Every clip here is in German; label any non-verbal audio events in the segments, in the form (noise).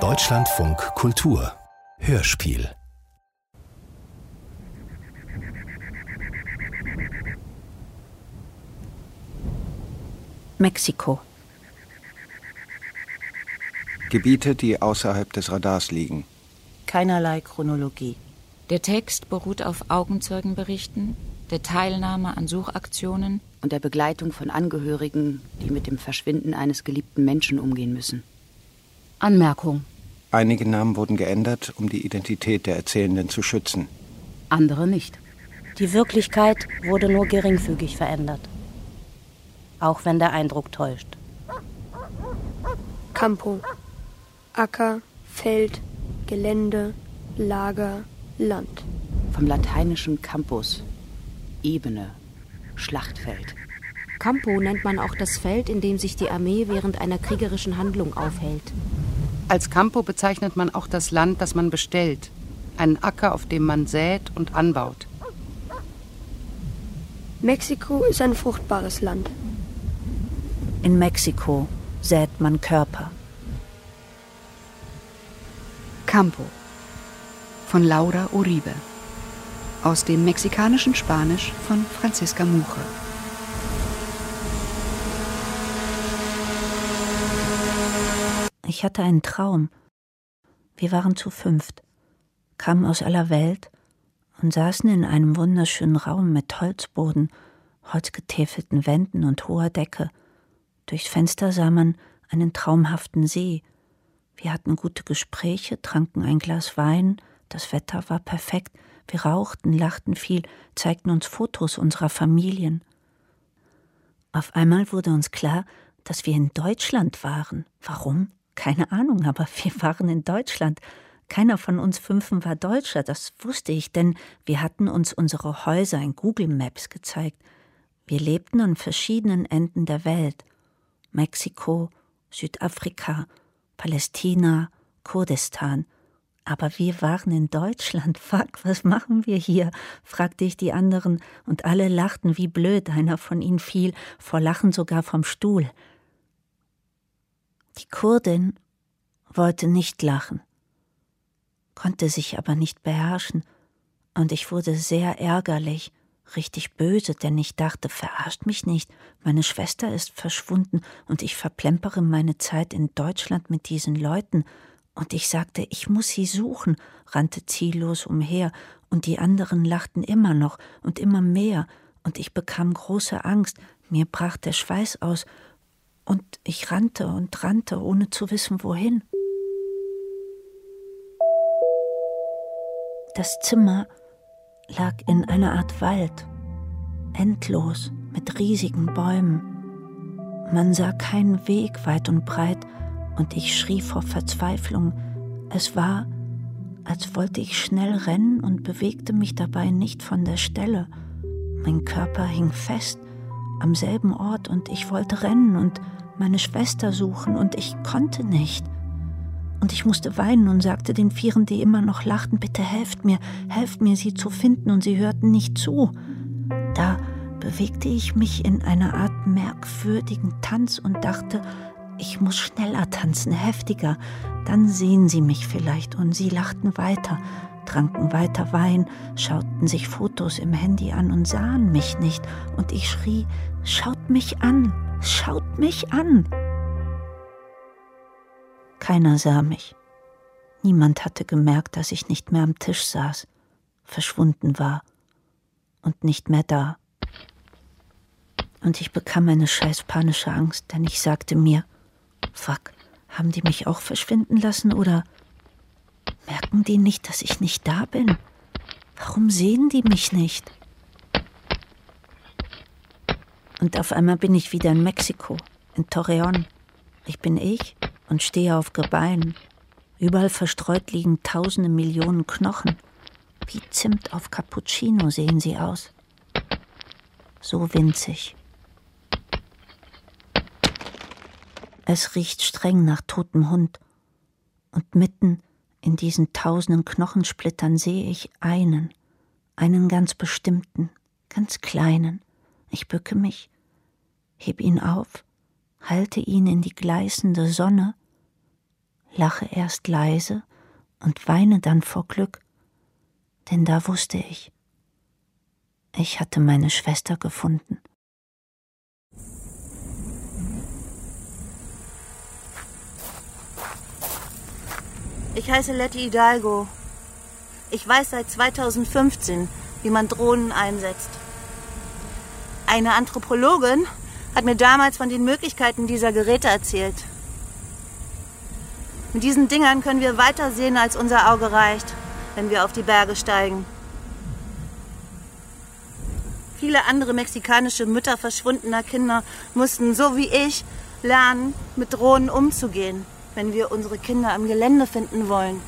Deutschlandfunk Kultur Hörspiel Mexiko Gebiete, die außerhalb des Radars liegen. Keinerlei Chronologie. Der Text beruht auf Augenzeugenberichten, der Teilnahme an Suchaktionen und der Begleitung von Angehörigen, die mit dem Verschwinden eines geliebten Menschen umgehen müssen. Anmerkung. Einige Namen wurden geändert, um die Identität der Erzählenden zu schützen. Andere nicht. Die Wirklichkeit wurde nur geringfügig verändert. Auch wenn der Eindruck täuscht. Campo. Acker, Feld, Gelände, Lager, Land. Vom lateinischen Campus, Ebene, Schlachtfeld. Campo nennt man auch das Feld, in dem sich die Armee während einer kriegerischen Handlung aufhält. Als Campo bezeichnet man auch das Land, das man bestellt, einen Acker, auf dem man sät und anbaut. Mexiko ist ein fruchtbares Land. In Mexiko sät man Körper. Campo von Laura Uribe. Aus dem mexikanischen Spanisch von Franziska Muche. Ich hatte einen Traum. Wir waren zu fünft, kamen aus aller Welt und saßen in einem wunderschönen Raum mit Holzboden, holzgetäfelten Wänden und hoher Decke. Durchs Fenster sah man einen traumhaften See. Wir hatten gute Gespräche, tranken ein Glas Wein, das Wetter war perfekt, wir rauchten, lachten viel, zeigten uns Fotos unserer Familien. Auf einmal wurde uns klar, dass wir in Deutschland waren. Warum? Keine Ahnung, aber wir waren in Deutschland. Keiner von uns Fünfen war Deutscher, das wusste ich, denn wir hatten uns unsere Häuser in Google Maps gezeigt. Wir lebten an verschiedenen Enden der Welt. Mexiko, Südafrika, Palästina, Kurdistan. Aber wir waren in Deutschland. (laughs) Fuck, was machen wir hier? fragte ich die anderen, und alle lachten wie blöd. Einer von ihnen fiel vor Lachen sogar vom Stuhl. Die Kurdin wollte nicht lachen, konnte sich aber nicht beherrschen, und ich wurde sehr ärgerlich, richtig böse, denn ich dachte, verarscht mich nicht, meine Schwester ist verschwunden und ich verplempere meine Zeit in Deutschland mit diesen Leuten, und ich sagte, ich muss sie suchen, rannte ziellos umher, und die anderen lachten immer noch und immer mehr, und ich bekam große Angst, mir brach der Schweiß aus, und ich rannte und rannte, ohne zu wissen wohin. Das Zimmer lag in einer Art Wald, endlos mit riesigen Bäumen. Man sah keinen Weg weit und breit, und ich schrie vor Verzweiflung. Es war, als wollte ich schnell rennen und bewegte mich dabei nicht von der Stelle. Mein Körper hing fest am selben Ort und ich wollte rennen und meine Schwester suchen und ich konnte nicht. Und ich musste weinen und sagte den Vieren, die immer noch lachten, bitte helft mir, helft mir, sie zu finden, und sie hörten nicht zu. Da bewegte ich mich in einer Art merkwürdigen Tanz und dachte, ich muss schneller tanzen, heftiger, dann sehen sie mich vielleicht, und sie lachten weiter, tranken weiter Wein, schauten sich Fotos im Handy an und sahen mich nicht, und ich schrie, schaut mich an, schaut mich an. Keiner sah mich. Niemand hatte gemerkt, dass ich nicht mehr am Tisch saß, verschwunden war und nicht mehr da. Und ich bekam eine scheiß panische Angst, denn ich sagte mir, fuck, haben die mich auch verschwinden lassen oder merken die nicht, dass ich nicht da bin? Warum sehen die mich nicht? Und auf einmal bin ich wieder in Mexiko, in Torreon. Ich bin ich und stehe auf Gebeinen. Überall verstreut liegen tausende Millionen Knochen. Wie Zimt auf Cappuccino sehen sie aus. So winzig. Es riecht streng nach totem Hund. Und mitten in diesen tausenden Knochensplittern sehe ich einen, einen ganz bestimmten, ganz kleinen. Ich bücke mich, heb ihn auf, halte ihn in die gleißende Sonne, lache erst leise und weine dann vor Glück, denn da wusste ich, ich hatte meine Schwester gefunden. Ich heiße Letty Hidalgo. Ich weiß seit 2015, wie man Drohnen einsetzt. Eine Anthropologin hat mir damals von den Möglichkeiten dieser Geräte erzählt. Mit diesen Dingern können wir weiter sehen, als unser Auge reicht, wenn wir auf die Berge steigen. Viele andere mexikanische Mütter verschwundener Kinder mussten, so wie ich, lernen, mit Drohnen umzugehen wenn wir unsere Kinder am Gelände finden wollen.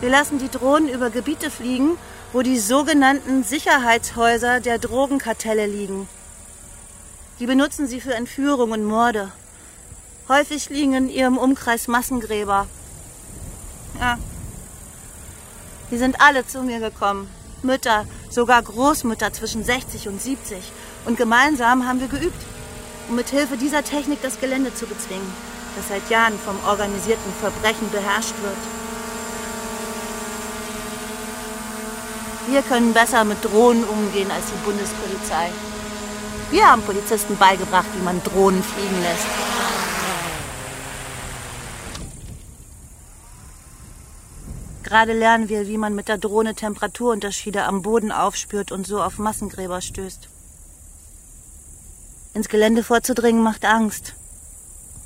Wir lassen die Drohnen über Gebiete fliegen, wo die sogenannten Sicherheitshäuser der Drogenkartelle liegen. Die benutzen sie für Entführung und Morde. Häufig liegen in ihrem Umkreis Massengräber. Ja. Die sind alle zu mir gekommen. Mütter, sogar Großmütter zwischen 60 und 70 und gemeinsam haben wir geübt, um mit Hilfe dieser Technik das Gelände zu bezwingen, das seit Jahren vom organisierten Verbrechen beherrscht wird. Wir können besser mit Drohnen umgehen als die Bundespolizei. Wir haben Polizisten beigebracht, wie man Drohnen fliegen lässt. Gerade lernen wir, wie man mit der Drohne Temperaturunterschiede am Boden aufspürt und so auf Massengräber stößt. Ins Gelände vorzudringen macht Angst.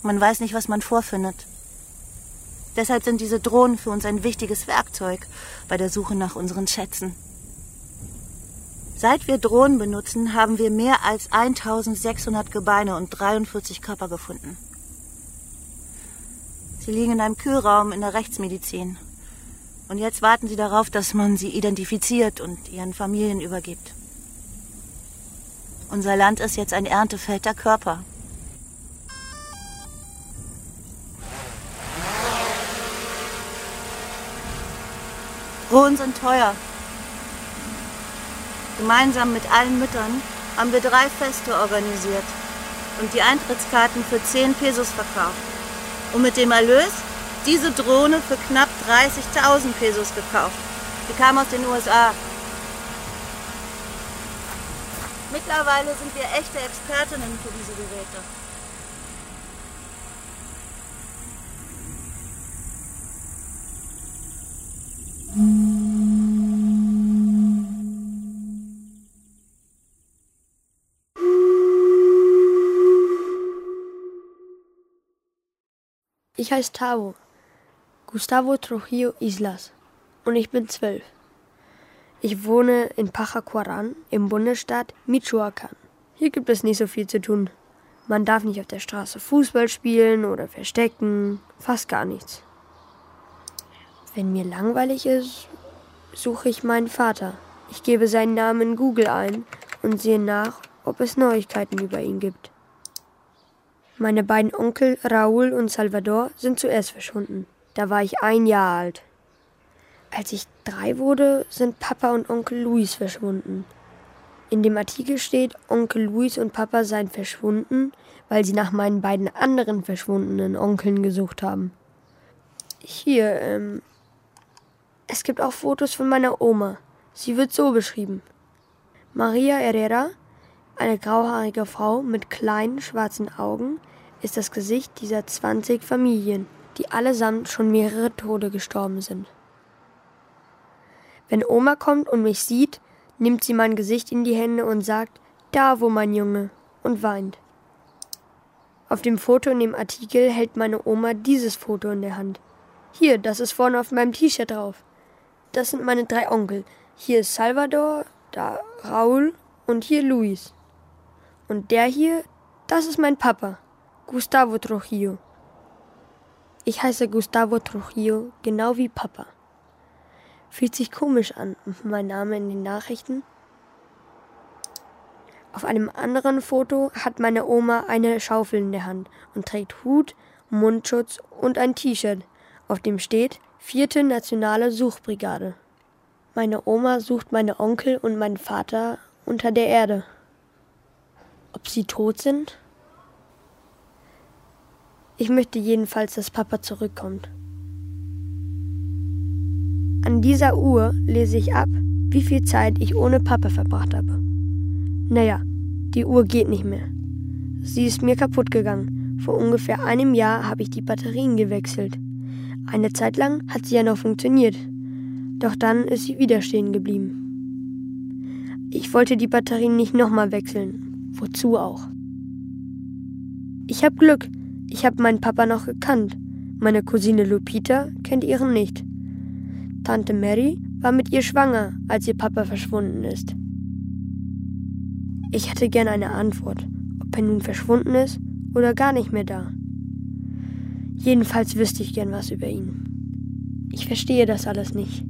Man weiß nicht, was man vorfindet. Deshalb sind diese Drohnen für uns ein wichtiges Werkzeug bei der Suche nach unseren Schätzen. Seit wir Drohnen benutzen, haben wir mehr als 1600 Gebeine und 43 Körper gefunden. Sie liegen in einem Kühlraum in der Rechtsmedizin. Und jetzt warten sie darauf, dass man sie identifiziert und ihren Familien übergibt. Unser Land ist jetzt ein Erntefeld der Körper. Drohnen sind teuer. Gemeinsam mit allen Müttern haben wir drei Feste organisiert und die Eintrittskarten für 10 Pesos verkauft. Und mit dem Erlös diese Drohne für knapp 30.000 Pesos gekauft. Die kam aus den USA. Mittlerweile sind wir echte Expertinnen für diese Geräte. Ich heiße Tavo, Gustavo Trujillo Islas und ich bin zwölf. Ich wohne in Pachacuaran im Bundesstaat Michoacán. Hier gibt es nicht so viel zu tun. Man darf nicht auf der Straße Fußball spielen oder verstecken, fast gar nichts. Wenn mir langweilig ist, suche ich meinen Vater. Ich gebe seinen Namen in Google ein und sehe nach, ob es Neuigkeiten über ihn gibt. Meine beiden Onkel Raúl und Salvador sind zuerst verschwunden. Da war ich ein Jahr alt. Als ich drei wurde, sind Papa und Onkel Luis verschwunden. In dem Artikel steht, Onkel Luis und Papa seien verschwunden, weil sie nach meinen beiden anderen verschwundenen Onkeln gesucht haben. Hier, ähm, es gibt auch Fotos von meiner Oma. Sie wird so beschrieben. Maria Herrera, eine grauhaarige Frau mit kleinen schwarzen Augen, ist das Gesicht dieser 20 Familien, die allesamt schon mehrere Tode gestorben sind. Wenn Oma kommt und mich sieht, nimmt sie mein Gesicht in die Hände und sagt, da wo mein Junge, und weint. Auf dem Foto in dem Artikel hält meine Oma dieses Foto in der Hand. Hier, das ist vorne auf meinem T-Shirt drauf. Das sind meine drei Onkel. Hier ist Salvador, da Raúl und hier Luis. Und der hier, das ist mein Papa, Gustavo Trujillo. Ich heiße Gustavo Trujillo, genau wie Papa. Fühlt sich komisch an, mein Name in den Nachrichten. Auf einem anderen Foto hat meine Oma eine Schaufel in der Hand und trägt Hut, Mundschutz und ein T-Shirt, auf dem steht Vierte Nationale Suchbrigade. Meine Oma sucht meine Onkel und meinen Vater unter der Erde. Ob sie tot sind? Ich möchte jedenfalls, dass Papa zurückkommt. An dieser Uhr lese ich ab, wie viel Zeit ich ohne Papa verbracht habe. Naja, die Uhr geht nicht mehr. Sie ist mir kaputt gegangen. Vor ungefähr einem Jahr habe ich die Batterien gewechselt. Eine Zeit lang hat sie ja noch funktioniert. Doch dann ist sie wieder stehen geblieben. Ich wollte die Batterien nicht nochmal wechseln. Wozu auch? Ich habe Glück. Ich habe meinen Papa noch gekannt. Meine Cousine Lupita kennt ihren nicht. Tante Mary war mit ihr schwanger, als ihr Papa verschwunden ist. Ich hätte gern eine Antwort, ob er nun verschwunden ist oder gar nicht mehr da. Jedenfalls wüsste ich gern was über ihn. Ich verstehe das alles nicht.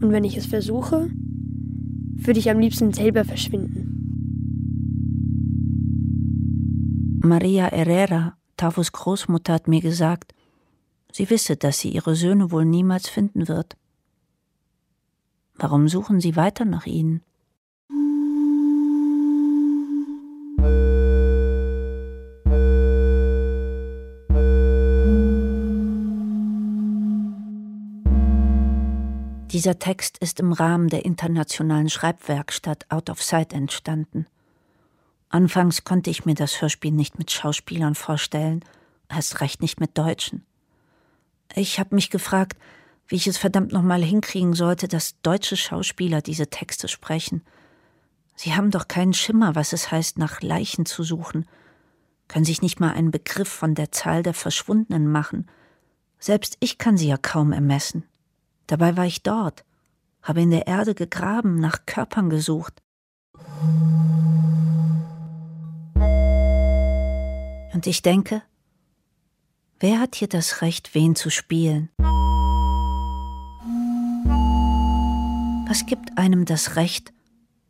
Und wenn ich es versuche, würde ich am liebsten selber verschwinden. Maria Herrera, Tavos Großmutter, hat mir gesagt, sie wisse, dass sie ihre Söhne wohl niemals finden wird. Warum suchen sie weiter nach ihnen? Dieser Text ist im Rahmen der internationalen Schreibwerkstatt Out of Sight entstanden. Anfangs konnte ich mir das Hörspiel nicht mit Schauspielern vorstellen, erst recht nicht mit Deutschen. Ich habe mich gefragt, wie ich es verdammt nochmal hinkriegen sollte, dass deutsche Schauspieler diese Texte sprechen. Sie haben doch keinen Schimmer, was es heißt, nach Leichen zu suchen, können sich nicht mal einen Begriff von der Zahl der Verschwundenen machen. Selbst ich kann sie ja kaum ermessen. Dabei war ich dort, habe in der Erde gegraben, nach Körpern gesucht. Und ich denke, wer hat hier das Recht, wen zu spielen? Was gibt einem das Recht,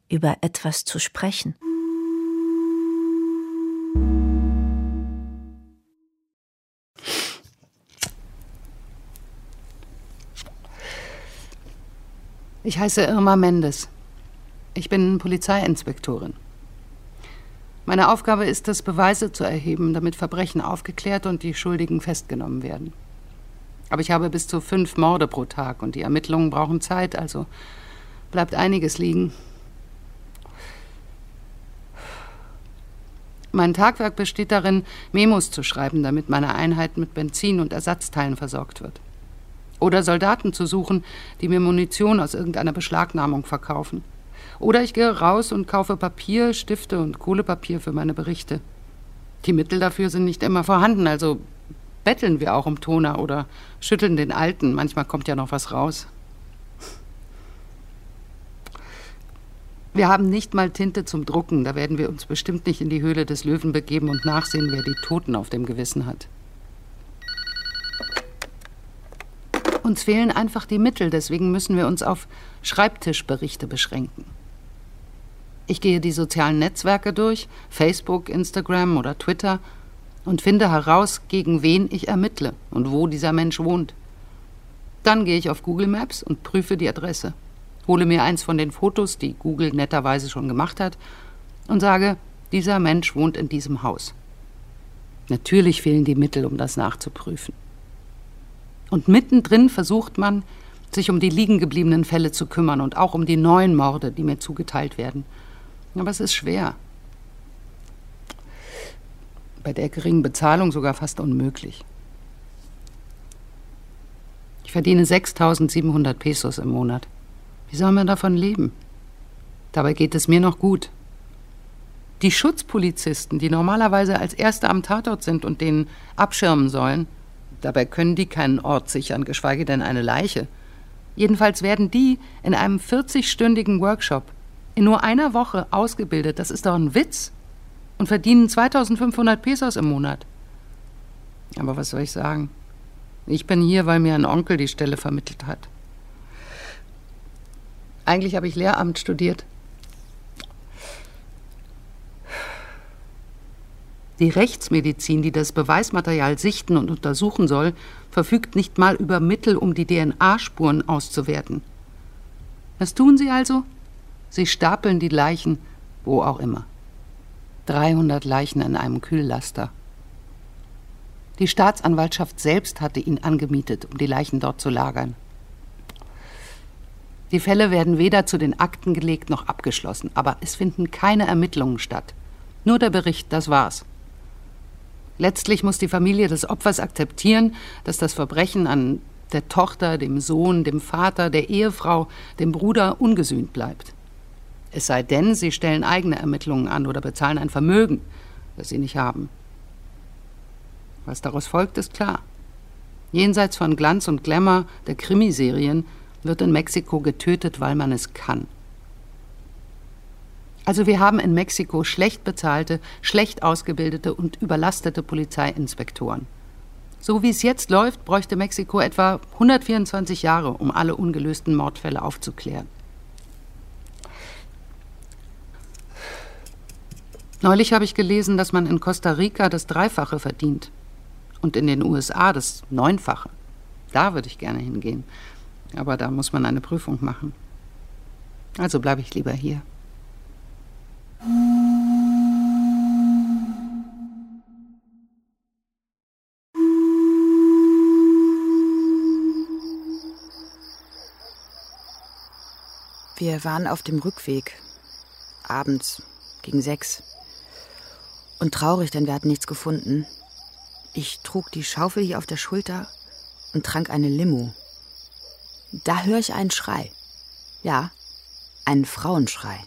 über etwas zu sprechen? Ich heiße Irma Mendes. Ich bin Polizeiinspektorin. Meine Aufgabe ist es, Beweise zu erheben, damit Verbrechen aufgeklärt und die Schuldigen festgenommen werden. Aber ich habe bis zu fünf Morde pro Tag und die Ermittlungen brauchen Zeit, also bleibt einiges liegen. Mein Tagwerk besteht darin, Memos zu schreiben, damit meine Einheit mit Benzin und Ersatzteilen versorgt wird. Oder Soldaten zu suchen, die mir Munition aus irgendeiner Beschlagnahmung verkaufen. Oder ich gehe raus und kaufe Papier, Stifte und Kohlepapier für meine Berichte. Die Mittel dafür sind nicht immer vorhanden, also betteln wir auch um Toner oder schütteln den Alten. Manchmal kommt ja noch was raus. Wir haben nicht mal Tinte zum Drucken. Da werden wir uns bestimmt nicht in die Höhle des Löwen begeben und nachsehen, wer die Toten auf dem Gewissen hat. Uns fehlen einfach die Mittel, deswegen müssen wir uns auf Schreibtischberichte beschränken. Ich gehe die sozialen Netzwerke durch, Facebook, Instagram oder Twitter, und finde heraus, gegen wen ich ermittle und wo dieser Mensch wohnt. Dann gehe ich auf Google Maps und prüfe die Adresse, hole mir eins von den Fotos, die Google netterweise schon gemacht hat, und sage, dieser Mensch wohnt in diesem Haus. Natürlich fehlen die Mittel, um das nachzuprüfen. Und mittendrin versucht man, sich um die liegen gebliebenen Fälle zu kümmern und auch um die neuen Morde, die mir zugeteilt werden. Aber es ist schwer. Bei der geringen Bezahlung sogar fast unmöglich. Ich verdiene 6700 Pesos im Monat. Wie soll man davon leben? Dabei geht es mir noch gut. Die Schutzpolizisten, die normalerweise als Erste am Tatort sind und den abschirmen sollen, Dabei können die keinen Ort sichern, geschweige denn eine Leiche. Jedenfalls werden die in einem 40-stündigen Workshop in nur einer Woche ausgebildet. Das ist doch ein Witz. Und verdienen 2500 Pesos im Monat. Aber was soll ich sagen? Ich bin hier, weil mir ein Onkel die Stelle vermittelt hat. Eigentlich habe ich Lehramt studiert. Die Rechtsmedizin, die das Beweismaterial sichten und untersuchen soll, verfügt nicht mal über Mittel, um die DNA-Spuren auszuwerten. Was tun sie also? Sie stapeln die Leichen wo auch immer. 300 Leichen in einem Kühllaster. Die Staatsanwaltschaft selbst hatte ihn angemietet, um die Leichen dort zu lagern. Die Fälle werden weder zu den Akten gelegt noch abgeschlossen, aber es finden keine Ermittlungen statt. Nur der Bericht, das war's. Letztlich muss die Familie des Opfers akzeptieren, dass das Verbrechen an der Tochter, dem Sohn, dem Vater, der Ehefrau, dem Bruder ungesühnt bleibt. Es sei denn, sie stellen eigene Ermittlungen an oder bezahlen ein Vermögen, das sie nicht haben. Was daraus folgt, ist klar. Jenseits von Glanz und Glamour der Krimiserien wird in Mexiko getötet, weil man es kann. Also wir haben in Mexiko schlecht bezahlte, schlecht ausgebildete und überlastete Polizeiinspektoren. So wie es jetzt läuft, bräuchte Mexiko etwa 124 Jahre, um alle ungelösten Mordfälle aufzuklären. Neulich habe ich gelesen, dass man in Costa Rica das Dreifache verdient und in den USA das Neunfache. Da würde ich gerne hingehen. Aber da muss man eine Prüfung machen. Also bleibe ich lieber hier. Wir waren auf dem Rückweg. Abends, gegen sechs. Und traurig, denn wir hatten nichts gefunden. Ich trug die Schaufel hier auf der Schulter und trank eine Limo. Da höre ich einen Schrei. Ja, einen Frauenschrei.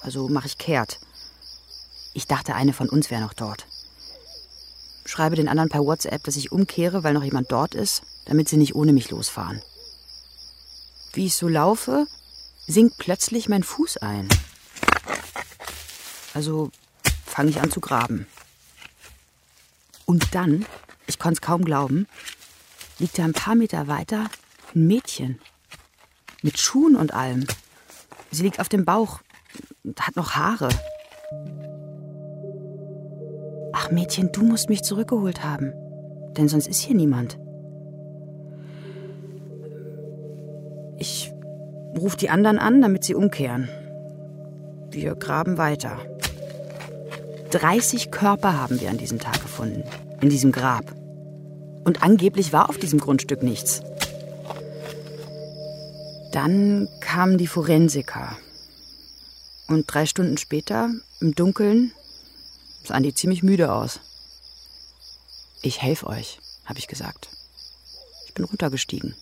Also mache ich kehrt. Ich dachte, eine von uns wäre noch dort. Schreibe den anderen per WhatsApp, dass ich umkehre, weil noch jemand dort ist, damit sie nicht ohne mich losfahren. Wie ich so laufe, sinkt plötzlich mein Fuß ein. Also fange ich an zu graben. Und dann, ich konnte es kaum glauben, liegt da ein paar Meter weiter ein Mädchen. Mit Schuhen und allem. Sie liegt auf dem Bauch und hat noch Haare. Ach Mädchen, du musst mich zurückgeholt haben. Denn sonst ist hier niemand. Ich rufe die anderen an, damit sie umkehren. Wir graben weiter. 30 Körper haben wir an diesem Tag gefunden. In diesem Grab. Und angeblich war auf diesem Grundstück nichts. Dann kamen die Forensiker. Und drei Stunden später, im Dunkeln, sahen die ziemlich müde aus. Ich helfe euch, habe ich gesagt. Ich bin runtergestiegen.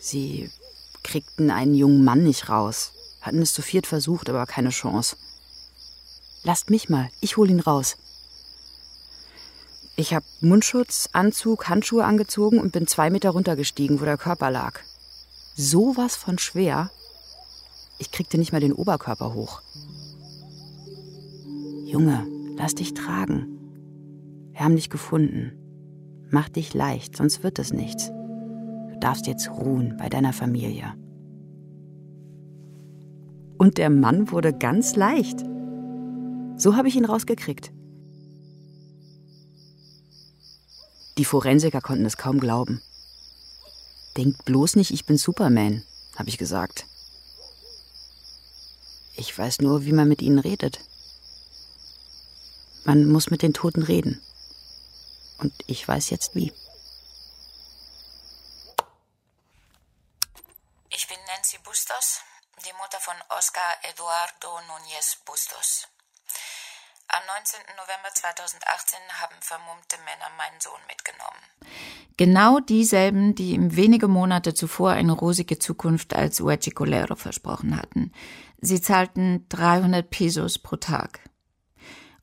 Sie kriegten einen jungen Mann nicht raus, hatten es zu viert versucht, aber keine Chance. Lasst mich mal, ich hol ihn raus. Ich habe Mundschutz, Anzug, Handschuhe angezogen und bin zwei Meter runtergestiegen, wo der Körper lag. So was von schwer. Ich kriegte nicht mal den Oberkörper hoch. Junge, lass dich tragen. Wir haben dich gefunden. Mach dich leicht, sonst wird es nichts. Du darfst jetzt ruhen bei deiner Familie. Und der Mann wurde ganz leicht. So habe ich ihn rausgekriegt. Die Forensiker konnten es kaum glauben. Denkt bloß nicht, ich bin Superman, habe ich gesagt. Ich weiß nur, wie man mit ihnen redet. Man muss mit den Toten reden. Und ich weiß jetzt wie. Ich bin Nancy Bustos, die Mutter von Oscar Eduardo Núñez Bustos. Am 19. November 2018 haben vermummte Männer meinen Sohn mitgenommen. Genau dieselben, die ihm wenige Monate zuvor eine rosige Zukunft als Huachicolero versprochen hatten. Sie zahlten 300 Pesos pro Tag.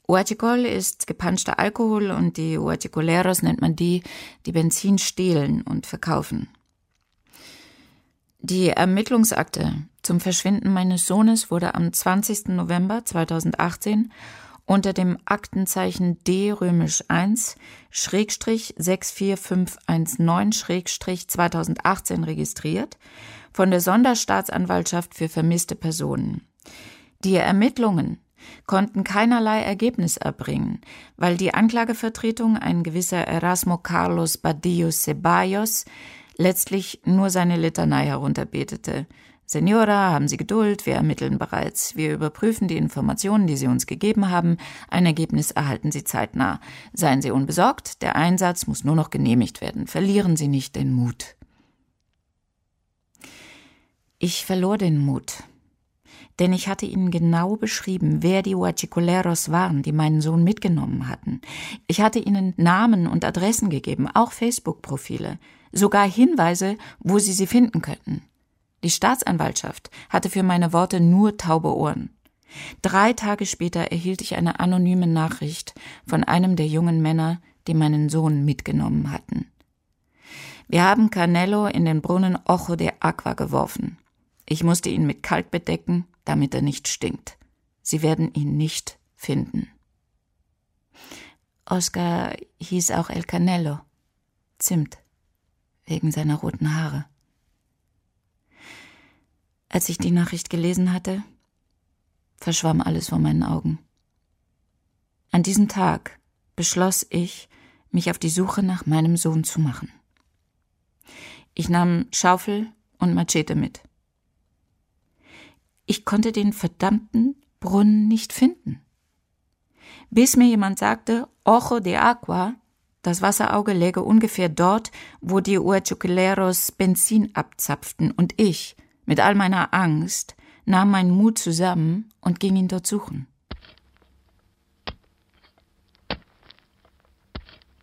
Huachicol ist gepanschter Alkohol und die Huachicoleros nennt man die, die Benzin stehlen und verkaufen. Die Ermittlungsakte zum Verschwinden meines Sohnes wurde am 20. November 2018 unter dem Aktenzeichen D römisch 1 Schrägstrich 64519 Schrägstrich 2018 registriert von der Sonderstaatsanwaltschaft für vermisste Personen. Die Ermittlungen konnten keinerlei Ergebnis erbringen, weil die Anklagevertretung, ein gewisser Erasmo Carlos Badillo Ceballos, letztlich nur seine Litanei herunterbetete. Senora, haben Sie Geduld, wir ermitteln bereits. Wir überprüfen die Informationen, die Sie uns gegeben haben. Ein Ergebnis erhalten Sie zeitnah. Seien Sie unbesorgt, der Einsatz muss nur noch genehmigt werden. Verlieren Sie nicht den Mut. Ich verlor den Mut, denn ich hatte ihnen genau beschrieben, wer die Huachicoleros waren, die meinen Sohn mitgenommen hatten. Ich hatte ihnen Namen und Adressen gegeben, auch Facebook-Profile, sogar Hinweise, wo sie sie finden könnten. Die Staatsanwaltschaft hatte für meine Worte nur taube Ohren. Drei Tage später erhielt ich eine anonyme Nachricht von einem der jungen Männer, die meinen Sohn mitgenommen hatten. Wir haben Canello in den Brunnen Ojo de Aqua geworfen. Ich musste ihn mit Kalk bedecken, damit er nicht stinkt. Sie werden ihn nicht finden. Oscar hieß auch El Canello. Zimt. Wegen seiner roten Haare. Als ich die Nachricht gelesen hatte, verschwamm alles vor meinen Augen. An diesem Tag beschloss ich, mich auf die Suche nach meinem Sohn zu machen. Ich nahm Schaufel und Machete mit. Ich konnte den verdammten Brunnen nicht finden. Bis mir jemand sagte, Ojo de Agua, das Wasserauge läge ungefähr dort, wo die Uachuqueleros Benzin abzapften, und ich, mit all meiner Angst, nahm meinen Mut zusammen und ging ihn dort suchen.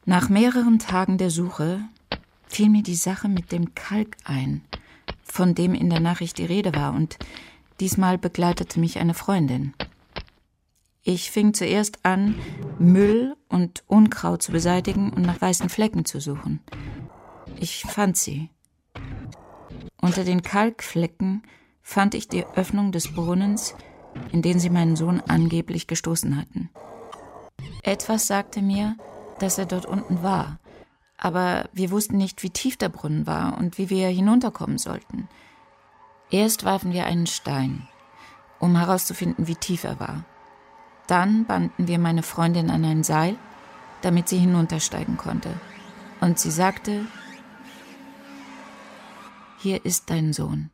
Nach mehreren Tagen der Suche fiel mir die Sache mit dem Kalk ein, von dem in der Nachricht die Rede war, und diesmal begleitete mich eine Freundin. Ich fing zuerst an, Müll und Unkraut zu beseitigen und nach weißen Flecken zu suchen. Ich fand sie. Unter den Kalkflecken fand ich die Öffnung des Brunnens, in den sie meinen Sohn angeblich gestoßen hatten. Etwas sagte mir, dass er dort unten war, aber wir wussten nicht, wie tief der Brunnen war und wie wir hinunterkommen sollten. Erst warfen wir einen Stein, um herauszufinden, wie tief er war. Dann banden wir meine Freundin an ein Seil, damit sie hinuntersteigen konnte. Und sie sagte, hier ist dein Sohn.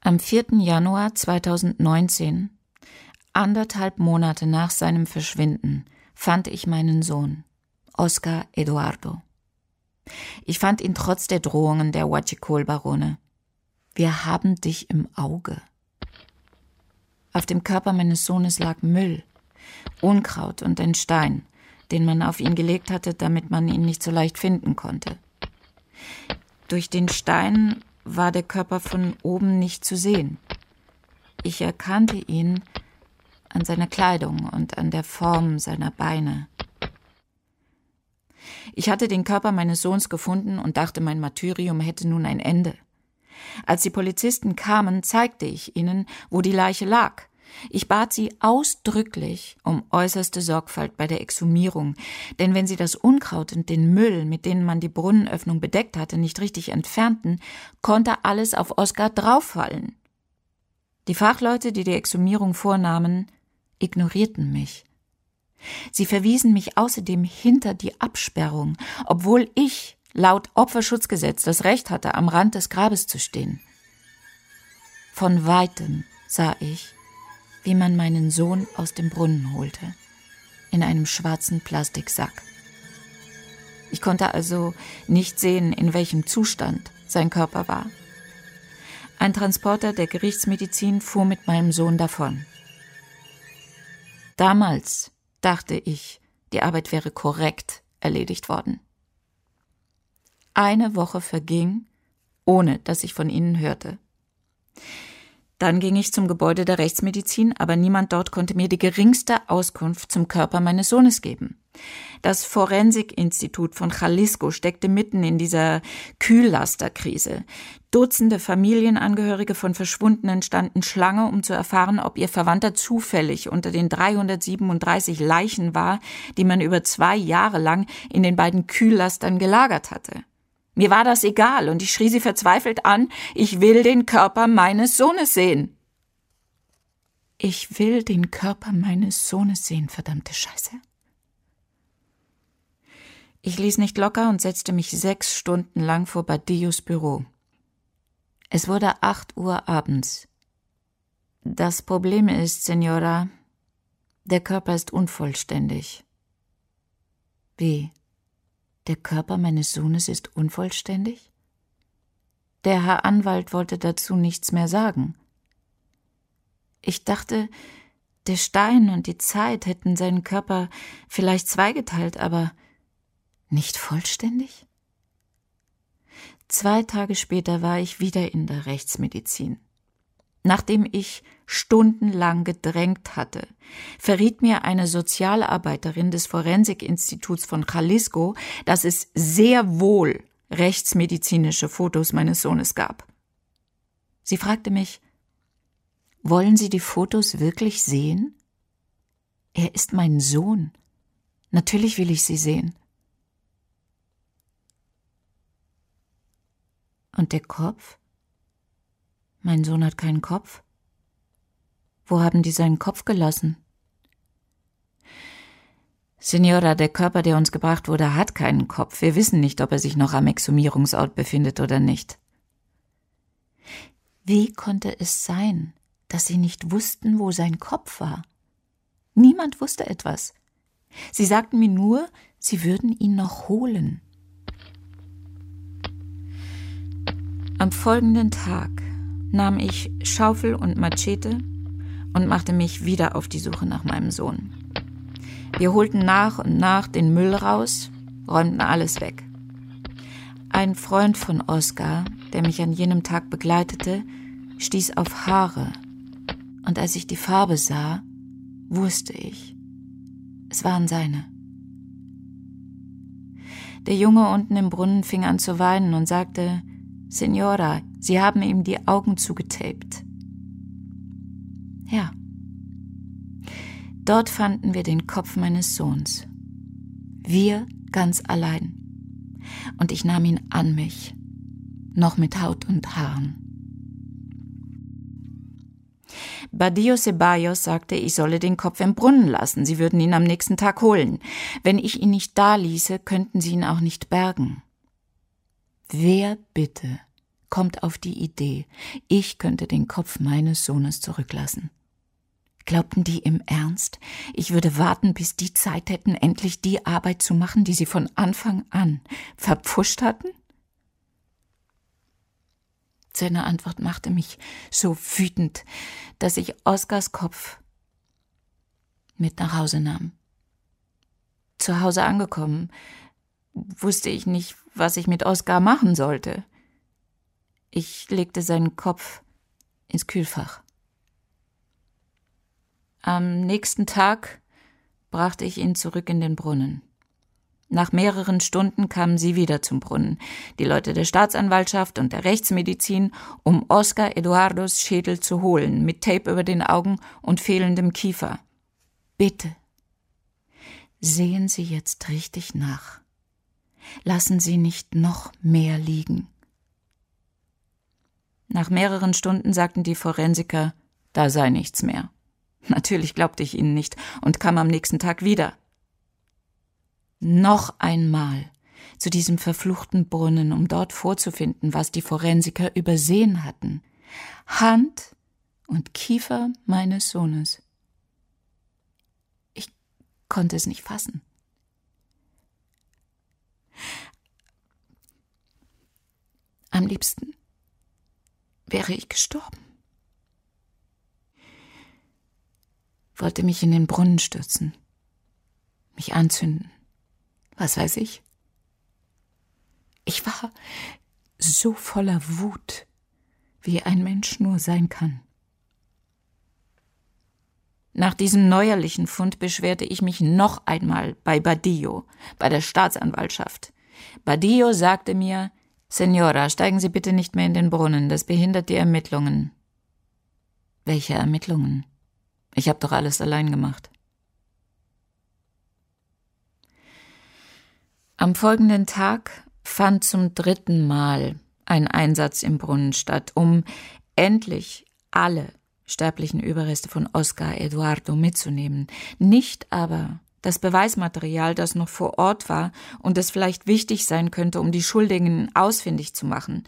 Am 4. Januar 2019, anderthalb Monate nach seinem Verschwinden, fand ich meinen Sohn, Oscar Eduardo. Ich fand ihn trotz der Drohungen der Huachicol-Barone. Wir haben dich im Auge. Auf dem Körper meines Sohnes lag Müll, Unkraut und ein Stein, den man auf ihn gelegt hatte, damit man ihn nicht so leicht finden konnte. Durch den Stein war der Körper von oben nicht zu sehen. Ich erkannte ihn an seiner Kleidung und an der Form seiner Beine. Ich hatte den Körper meines Sohns gefunden und dachte, mein Martyrium hätte nun ein Ende. Als die Polizisten kamen, zeigte ich ihnen, wo die Leiche lag. Ich bat sie ausdrücklich um äußerste Sorgfalt bei der Exhumierung, denn wenn sie das Unkraut und den Müll, mit denen man die Brunnenöffnung bedeckt hatte, nicht richtig entfernten, konnte alles auf Oskar drauffallen. Die Fachleute, die die Exhumierung vornahmen, ignorierten mich. Sie verwiesen mich außerdem hinter die Absperrung, obwohl ich laut Opferschutzgesetz das Recht hatte, am Rand des Grabes zu stehen. Von weitem sah ich, wie man meinen Sohn aus dem Brunnen holte, in einem schwarzen Plastiksack. Ich konnte also nicht sehen, in welchem Zustand sein Körper war. Ein Transporter der Gerichtsmedizin fuhr mit meinem Sohn davon. Damals dachte ich, die Arbeit wäre korrekt erledigt worden. Eine Woche verging, ohne dass ich von ihnen hörte. Dann ging ich zum Gebäude der Rechtsmedizin, aber niemand dort konnte mir die geringste Auskunft zum Körper meines Sohnes geben. Das Forensikinstitut von Jalisco steckte mitten in dieser Kühllasterkrise. Dutzende Familienangehörige von Verschwundenen standen Schlange, um zu erfahren, ob ihr Verwandter zufällig unter den 337 Leichen war, die man über zwei Jahre lang in den beiden Kühllastern gelagert hatte. Mir war das egal, und ich schrie sie verzweifelt an, ich will den Körper meines Sohnes sehen. Ich will den Körper meines Sohnes sehen, verdammte Scheiße. Ich ließ nicht locker und setzte mich sechs Stunden lang vor Badillos Büro. Es wurde acht Uhr abends. Das Problem ist, Senora, der Körper ist unvollständig. Wie? Der Körper meines Sohnes ist unvollständig? Der Herr Anwalt wollte dazu nichts mehr sagen. Ich dachte, der Stein und die Zeit hätten seinen Körper vielleicht zweigeteilt, aber nicht vollständig? Zwei Tage später war ich wieder in der Rechtsmedizin. Nachdem ich stundenlang gedrängt hatte, verriet mir eine Sozialarbeiterin des Forensikinstituts von Jalisco, dass es sehr wohl rechtsmedizinische Fotos meines Sohnes gab. Sie fragte mich, wollen Sie die Fotos wirklich sehen? Er ist mein Sohn. Natürlich will ich sie sehen. Und der Kopf? Mein Sohn hat keinen Kopf. Wo haben die seinen Kopf gelassen? Signora, der Körper, der uns gebracht wurde, hat keinen Kopf. Wir wissen nicht, ob er sich noch am Exhumierungsort befindet oder nicht. Wie konnte es sein, dass sie nicht wussten, wo sein Kopf war? Niemand wusste etwas. Sie sagten mir nur, sie würden ihn noch holen. Am folgenden Tag nahm ich Schaufel und Machete und machte mich wieder auf die Suche nach meinem Sohn. Wir holten nach und nach den Müll raus, räumten alles weg. Ein Freund von Oskar, der mich an jenem Tag begleitete, stieß auf Haare, und als ich die Farbe sah, wusste ich, es waren seine. Der Junge unten im Brunnen fing an zu weinen und sagte, Signora, Sie haben ihm die Augen zugetaped. Ja. Dort fanden wir den Kopf meines Sohns. Wir ganz allein. Und ich nahm ihn an mich, noch mit Haut und Haaren. Badio Ceballos sagte, ich solle den Kopf im Brunnen lassen, sie würden ihn am nächsten Tag holen. Wenn ich ihn nicht da ließe, könnten sie ihn auch nicht bergen. Wer bitte kommt auf die Idee, ich könnte den Kopf meines Sohnes zurücklassen? Glaubten die im Ernst, ich würde warten, bis die Zeit hätten, endlich die Arbeit zu machen, die sie von Anfang an verpfuscht hatten? Seine Antwort machte mich so wütend, dass ich Oskars Kopf mit nach Hause nahm. Zu Hause angekommen, wusste ich nicht, was ich mit Oskar machen sollte. Ich legte seinen Kopf ins Kühlfach. Am nächsten Tag brachte ich ihn zurück in den Brunnen. Nach mehreren Stunden kamen sie wieder zum Brunnen, die Leute der Staatsanwaltschaft und der Rechtsmedizin, um Oscar Eduardos Schädel zu holen, mit Tape über den Augen und fehlendem Kiefer. Bitte, sehen Sie jetzt richtig nach. Lassen Sie nicht noch mehr liegen. Nach mehreren Stunden sagten die Forensiker, da sei nichts mehr. Natürlich glaubte ich ihnen nicht und kam am nächsten Tag wieder. Noch einmal zu diesem verfluchten Brunnen, um dort vorzufinden, was die Forensiker übersehen hatten. Hand und Kiefer meines Sohnes. Ich konnte es nicht fassen. Am liebsten wäre ich gestorben. Wollte mich in den Brunnen stürzen, mich anzünden, was weiß ich. Ich war so voller Wut, wie ein Mensch nur sein kann. Nach diesem neuerlichen Fund beschwerte ich mich noch einmal bei Badillo, bei der Staatsanwaltschaft. Badillo sagte mir, Senora, steigen Sie bitte nicht mehr in den Brunnen, das behindert die Ermittlungen. Welche Ermittlungen? Ich habe doch alles allein gemacht. Am folgenden Tag fand zum dritten Mal ein Einsatz im Brunnen statt, um endlich alle sterblichen Überreste von Oscar Eduardo mitzunehmen, nicht aber das Beweismaterial, das noch vor Ort war und das vielleicht wichtig sein könnte, um die Schuldigen ausfindig zu machen.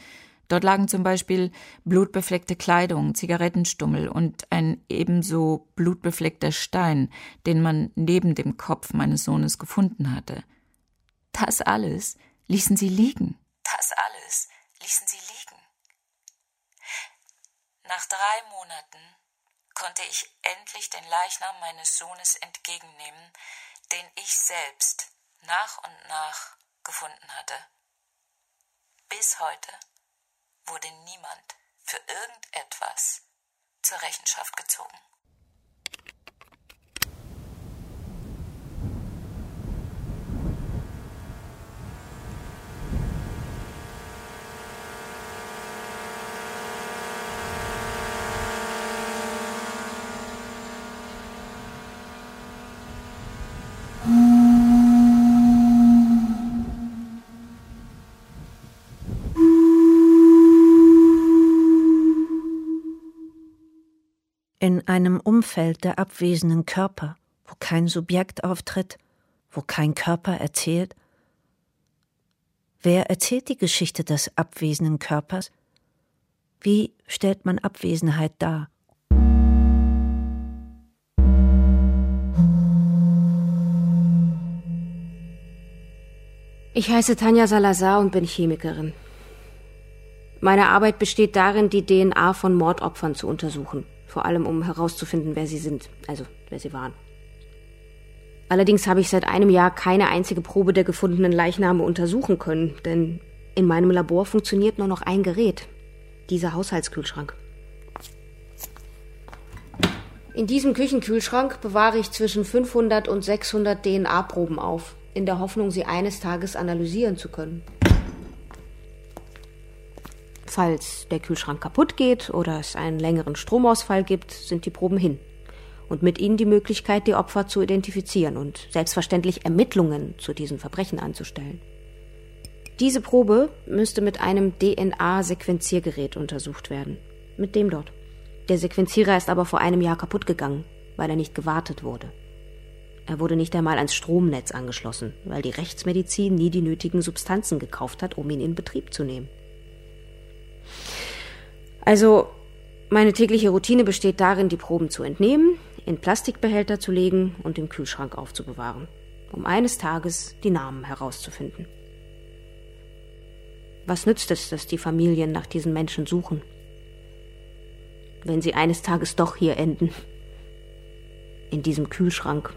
Dort lagen zum Beispiel blutbefleckte Kleidung, Zigarettenstummel und ein ebenso blutbefleckter Stein, den man neben dem Kopf meines Sohnes gefunden hatte. Das alles ließen sie liegen. Das alles ließen sie liegen. Nach drei Monaten konnte ich endlich den Leichnam meines Sohnes entgegennehmen, den ich selbst nach und nach gefunden hatte. Bis heute wurde niemand für irgendetwas zur Rechenschaft gezogen. Einem Umfeld der abwesenden Körper, wo kein Subjekt auftritt, wo kein Körper erzählt? Wer erzählt die Geschichte des abwesenden Körpers? Wie stellt man Abwesenheit dar? Ich heiße Tanja Salazar und bin Chemikerin. Meine Arbeit besteht darin, die DNA von Mordopfern zu untersuchen vor allem um herauszufinden, wer sie sind, also wer sie waren. Allerdings habe ich seit einem Jahr keine einzige Probe der gefundenen Leichname untersuchen können, denn in meinem Labor funktioniert nur noch ein Gerät, dieser Haushaltskühlschrank. In diesem Küchenkühlschrank bewahre ich zwischen 500 und 600 DNA-Proben auf, in der Hoffnung, sie eines Tages analysieren zu können. Falls der Kühlschrank kaputt geht oder es einen längeren Stromausfall gibt, sind die Proben hin. Und mit ihnen die Möglichkeit, die Opfer zu identifizieren und selbstverständlich Ermittlungen zu diesen Verbrechen anzustellen. Diese Probe müsste mit einem DNA-Sequenziergerät untersucht werden. Mit dem dort. Der Sequenzierer ist aber vor einem Jahr kaputt gegangen, weil er nicht gewartet wurde. Er wurde nicht einmal ans Stromnetz angeschlossen, weil die Rechtsmedizin nie die nötigen Substanzen gekauft hat, um ihn in Betrieb zu nehmen. Also, meine tägliche Routine besteht darin, die Proben zu entnehmen, in Plastikbehälter zu legen und im Kühlschrank aufzubewahren, um eines Tages die Namen herauszufinden. Was nützt es, dass die Familien nach diesen Menschen suchen, wenn sie eines Tages doch hier enden? In diesem Kühlschrank.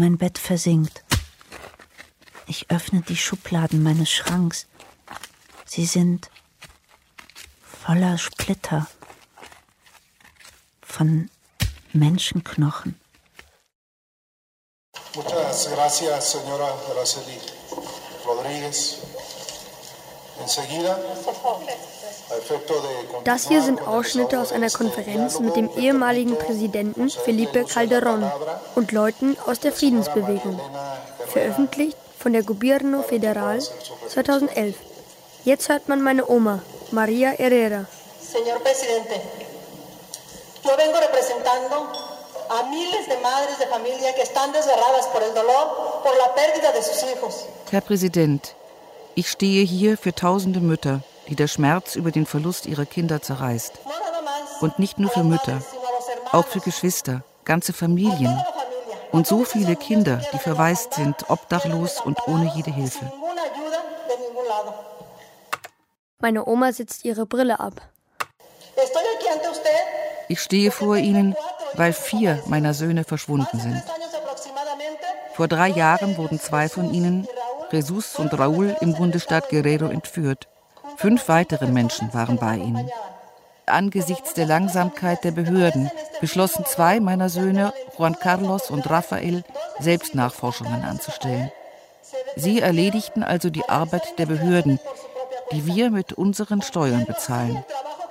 Mein Bett versinkt. Ich öffne die Schubladen meines Schranks. Sie sind voller Splitter von Menschenknochen. Muchas gracias, señora Araceli Rodríguez. Enseguida. Das hier sind Ausschnitte aus einer Konferenz mit dem ehemaligen Präsidenten Felipe Calderón und Leuten aus der Friedensbewegung, veröffentlicht von der Gobierno Federal 2011. Jetzt hört man meine Oma, Maria Herrera. Señor Presidente, yo vengo representando a miles de madres de familia que están desgarradas por el dolor por la pérdida de sus hijos. Herr Präsident, ich stehe hier für tausende Mütter, die der Schmerz über den Verlust ihrer Kinder zerreißt. Und nicht nur für Mütter, auch für Geschwister, ganze Familien, und so viele Kinder, die verwaist sind, obdachlos und ohne jede Hilfe. Meine Oma sitzt ihre Brille ab. Ich stehe vor Ihnen, weil vier meiner Söhne verschwunden sind. Vor drei Jahren wurden zwei von ihnen, Jesus und Raúl, im Bundesstaat Guerrero entführt. Fünf weitere Menschen waren bei ihnen angesichts der Langsamkeit der Behörden beschlossen zwei meiner Söhne, Juan Carlos und Rafael, selbst Nachforschungen anzustellen. Sie erledigten also die Arbeit der Behörden, die wir mit unseren Steuern bezahlen,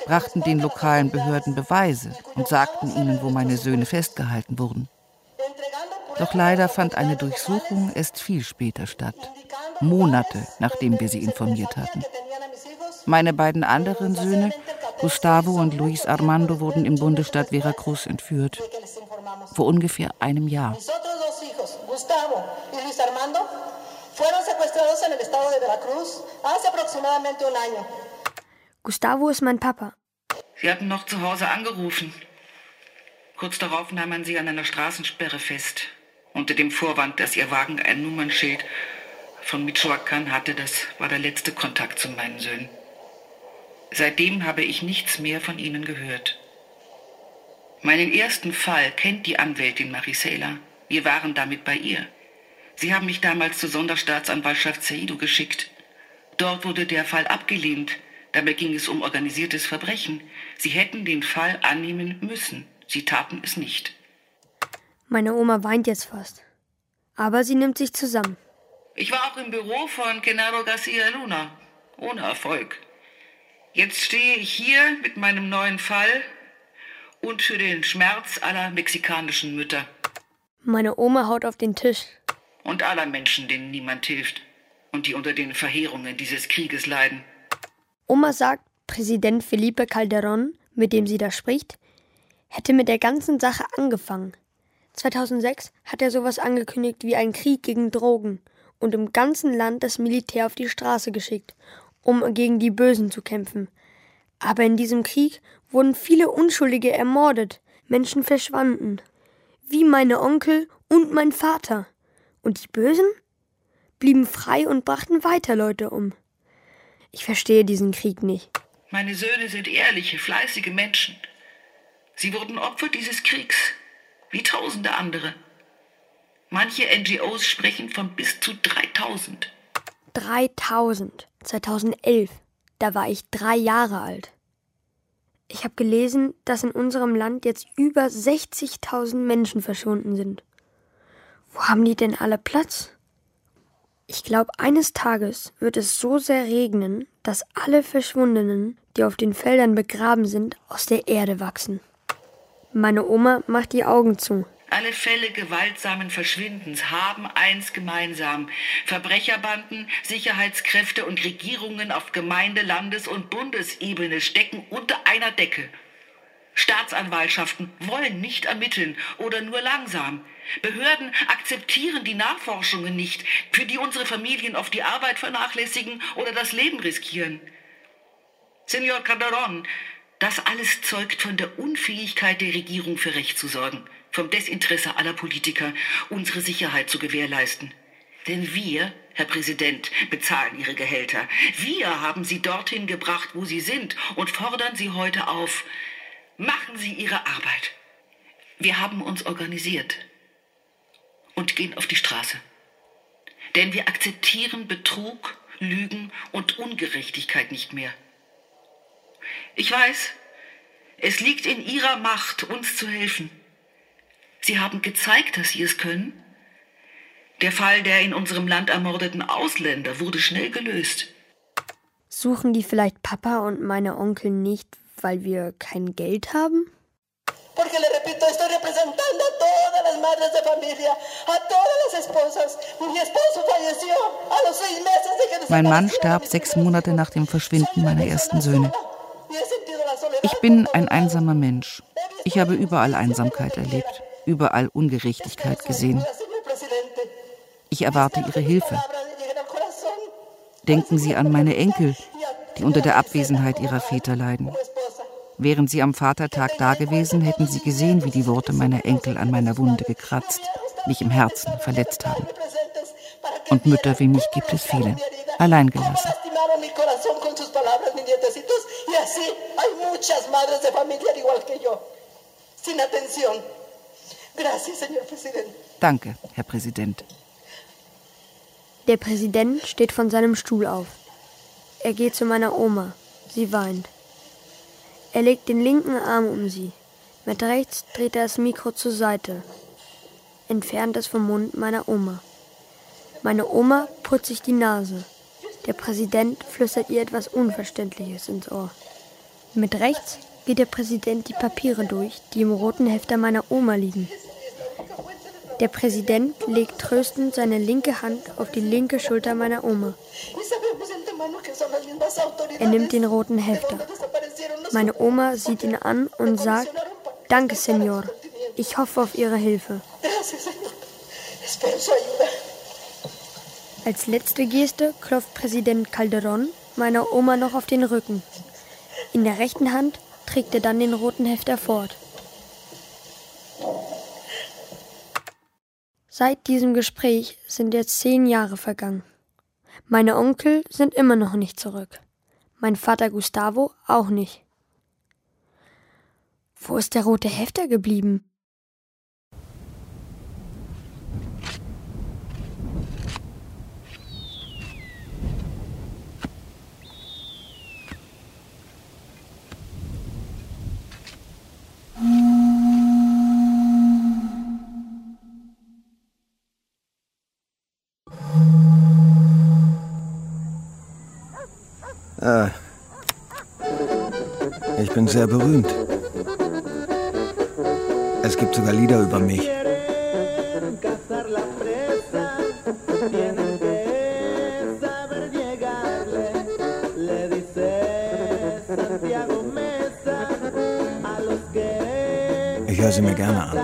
brachten den lokalen Behörden Beweise und sagten ihnen, wo meine Söhne festgehalten wurden. Doch leider fand eine Durchsuchung erst viel später statt, Monate nachdem wir sie informiert hatten. Meine beiden anderen Söhne Gustavo und Luis Armando wurden im Bundesstaat Veracruz entführt. Vor ungefähr einem Jahr. Gustavo y Luis Armando fueron secuestrados en el estado de Veracruz hace aproximadamente un año. Gustavo ist mein Papa. Sie hatten noch zu Hause angerufen. Kurz darauf nahm man sie an einer Straßensperre fest. Unter dem Vorwand, dass ihr Wagen ein Nummernschild von Michoacan hatte, das war der letzte Kontakt zu meinen Söhnen. Seitdem habe ich nichts mehr von ihnen gehört. Meinen ersten Fall kennt die Anwältin Marisela. Wir waren damit bei ihr. Sie haben mich damals zur Sonderstaatsanwaltschaft Saido geschickt. Dort wurde der Fall abgelehnt. Dabei ging es um organisiertes Verbrechen. Sie hätten den Fall annehmen müssen. Sie taten es nicht. Meine Oma weint jetzt fast. Aber sie nimmt sich zusammen. Ich war auch im Büro von Genaro Garcia Luna. Ohne Erfolg. Jetzt stehe ich hier mit meinem neuen Fall und für den Schmerz aller mexikanischen Mütter. Meine Oma haut auf den Tisch. Und aller Menschen, denen niemand hilft und die unter den Verheerungen dieses Krieges leiden. Oma sagt, Präsident Felipe Calderón, mit dem sie da spricht, hätte mit der ganzen Sache angefangen. 2006 hat er sowas angekündigt wie einen Krieg gegen Drogen und im ganzen Land das Militär auf die Straße geschickt, um gegen die Bösen zu kämpfen. Aber in diesem Krieg wurden viele Unschuldige ermordet, Menschen verschwanden, wie meine Onkel und mein Vater. Und die Bösen blieben frei und brachten weiter Leute um. Ich verstehe diesen Krieg nicht. Meine Söhne sind ehrliche, fleißige Menschen. Sie wurden Opfer dieses Kriegs, wie tausende andere. Manche NGOs sprechen von bis zu 3000. 3000. 2011. Da war ich drei Jahre alt. Ich habe gelesen, dass in unserem Land jetzt über 60.000 Menschen verschwunden sind. Wo haben die denn alle Platz? Ich glaube, eines Tages wird es so sehr regnen, dass alle Verschwundenen, die auf den Feldern begraben sind, aus der Erde wachsen. Meine Oma macht die Augen zu. Alle Fälle gewaltsamen Verschwindens haben eins gemeinsam. Verbrecherbanden, Sicherheitskräfte und Regierungen auf Gemeinde-, Landes- und Bundesebene stecken unter einer Decke. Staatsanwaltschaften wollen nicht ermitteln oder nur langsam. Behörden akzeptieren die Nachforschungen nicht, für die unsere Familien oft die Arbeit vernachlässigen oder das Leben riskieren. Senor Calderón, das alles zeugt von der Unfähigkeit der Regierung für Recht zu sorgen vom Desinteresse aller Politiker, unsere Sicherheit zu gewährleisten. Denn wir, Herr Präsident, bezahlen Ihre Gehälter. Wir haben Sie dorthin gebracht, wo Sie sind und fordern Sie heute auf. Machen Sie Ihre Arbeit. Wir haben uns organisiert und gehen auf die Straße. Denn wir akzeptieren Betrug, Lügen und Ungerechtigkeit nicht mehr. Ich weiß, es liegt in Ihrer Macht, uns zu helfen. Sie haben gezeigt, dass Sie es können. Der Fall der in unserem Land ermordeten Ausländer wurde schnell gelöst. Suchen die vielleicht Papa und meine Onkel nicht, weil wir kein Geld haben? Porque le repito, estoy representando a todas las madres de familia, a todas las esposas. Mi esposo falleció a los seis meses de que Mein Mann starb sechs Monate nach dem Verschwinden meiner ersten Söhne. Ich bin ein einsamer Mensch. Ich habe überall Einsamkeit erlebt überall Ungerechtigkeit gesehen. Ich erwarte Ihre Hilfe. Denken Sie an meine Enkel, die unter der Abwesenheit ihrer Väter leiden. Wären Sie am Vatertag dagewesen, hätten Sie gesehen, wie die Worte meiner Enkel an meiner Wunde gekratzt, mich im Herzen verletzt haben. Und Mütter wie mich gibt es viele, allein gelassen. Sin atención. Danke, Herr Präsident. Der Präsident steht von seinem Stuhl auf. Er geht zu meiner Oma. Sie weint. Er legt den linken Arm um sie. Mit rechts dreht er das Mikro zur Seite. Entfernt es vom Mund meiner Oma. Meine Oma putzt sich die Nase. Der Präsident flüstert ihr etwas Unverständliches ins Ohr. Mit rechts geht der Präsident die Papiere durch, die im roten Hefter meiner Oma liegen. Der Präsident legt tröstend seine linke Hand auf die linke Schulter meiner Oma. Er nimmt den roten Hefter. Meine Oma sieht ihn an und sagt, Danke, Senor. Ich hoffe auf Ihre Hilfe. Als letzte Geste klopft Präsident Calderón meiner Oma noch auf den Rücken. In der rechten Hand trägt er dann den roten Hefter fort. Seit diesem Gespräch sind jetzt zehn Jahre vergangen. Meine Onkel sind immer noch nicht zurück. Mein Vater Gustavo auch nicht. Wo ist der rote Hefter geblieben? Ich bin sehr berühmt. Es gibt sogar Lieder über mich. Ich höre sie mir gerne an.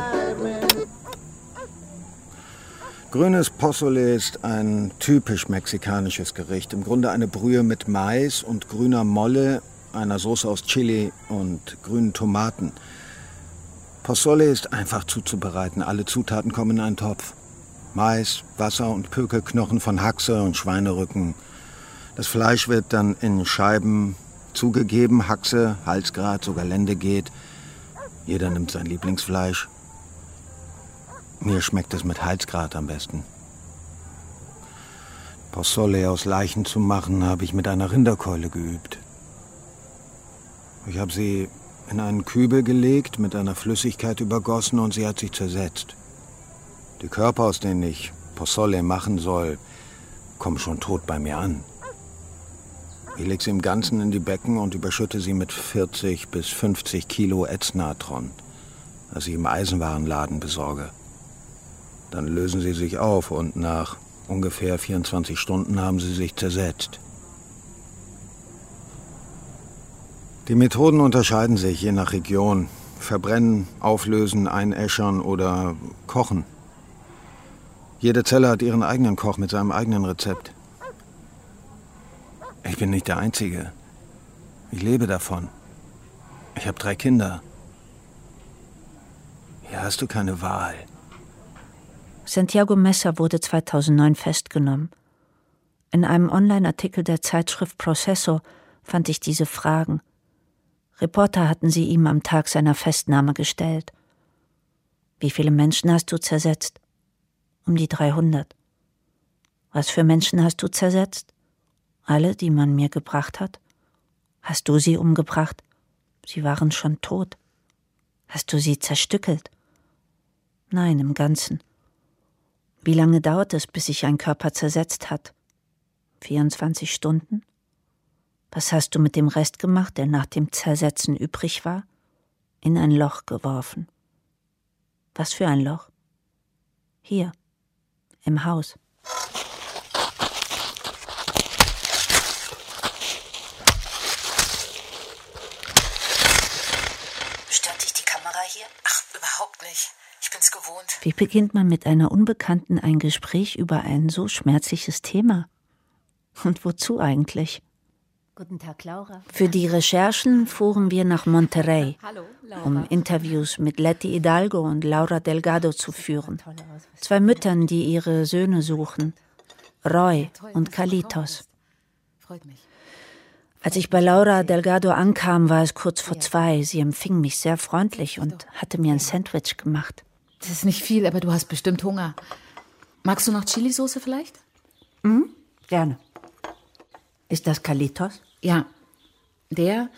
Grünes Pozole ist ein typisch mexikanisches Gericht. Im Grunde eine Brühe mit Mais und grüner Molle, einer Soße aus Chili und grünen Tomaten. Pozole ist einfach zuzubereiten. Alle Zutaten kommen in einen Topf. Mais, Wasser und Pökelknochen von Haxe und Schweinerücken. Das Fleisch wird dann in Scheiben zugegeben, Haxe, Halsgrat, sogar Lende geht. Jeder nimmt sein Lieblingsfleisch. Mir schmeckt es mit Halsgrat am besten. Pozole aus Leichen zu machen, habe ich mit einer Rinderkeule geübt. Ich habe sie in einen Kübel gelegt, mit einer Flüssigkeit übergossen und sie hat sich zersetzt. Die Körper, aus denen ich Pozole machen soll, kommen schon tot bei mir an. Ich lege sie im Ganzen in die Becken und überschütte sie mit 40 bis 50 Kilo Ätznatron, das ich im Eisenwarenladen besorge. Dann lösen sie sich auf und nach ungefähr 24 Stunden haben sie sich zersetzt. Die Methoden unterscheiden sich je nach Region. Verbrennen, auflösen, einäschern oder kochen. Jede Zelle hat ihren eigenen Koch mit seinem eigenen Rezept. Ich bin nicht der Einzige. Ich lebe davon. Ich habe drei Kinder. Hier hast du keine Wahl. Santiago Messer wurde 2009 festgenommen. In einem Online-Artikel der Zeitschrift Processo fand ich diese Fragen. Reporter hatten sie ihm am Tag seiner Festnahme gestellt. Wie viele Menschen hast du zersetzt? Um die 300. Was für Menschen hast du zersetzt? Alle, die man mir gebracht hat? Hast du sie umgebracht? Sie waren schon tot. Hast du sie zerstückelt? Nein, im Ganzen. Wie lange dauert es, bis sich ein Körper zersetzt hat? 24 Stunden? Was hast du mit dem Rest gemacht, der nach dem Zersetzen übrig war? In ein Loch geworfen. Was für ein Loch? Hier, im Haus. Stört dich die Kamera hier? Ach, überhaupt nicht. Ich bin's gewohnt. Wie beginnt man mit einer Unbekannten ein Gespräch über ein so schmerzliches Thema? Und wozu eigentlich? Guten Tag, Laura. Für die Recherchen fuhren wir nach Monterrey, um Interviews mit Letty Hidalgo und Laura Delgado zu führen. Zwei Müttern, die ihre Söhne suchen. Roy und Kalitos. Freut mich. Als ich bei Laura Delgado ankam, war es kurz vor zwei. Sie empfing mich sehr freundlich und hatte mir ein Sandwich gemacht. Das ist nicht viel, aber du hast bestimmt Hunger. Magst du noch Chilisauce vielleicht? Mhm, gerne. Ist das Kalitos? Ja. Der,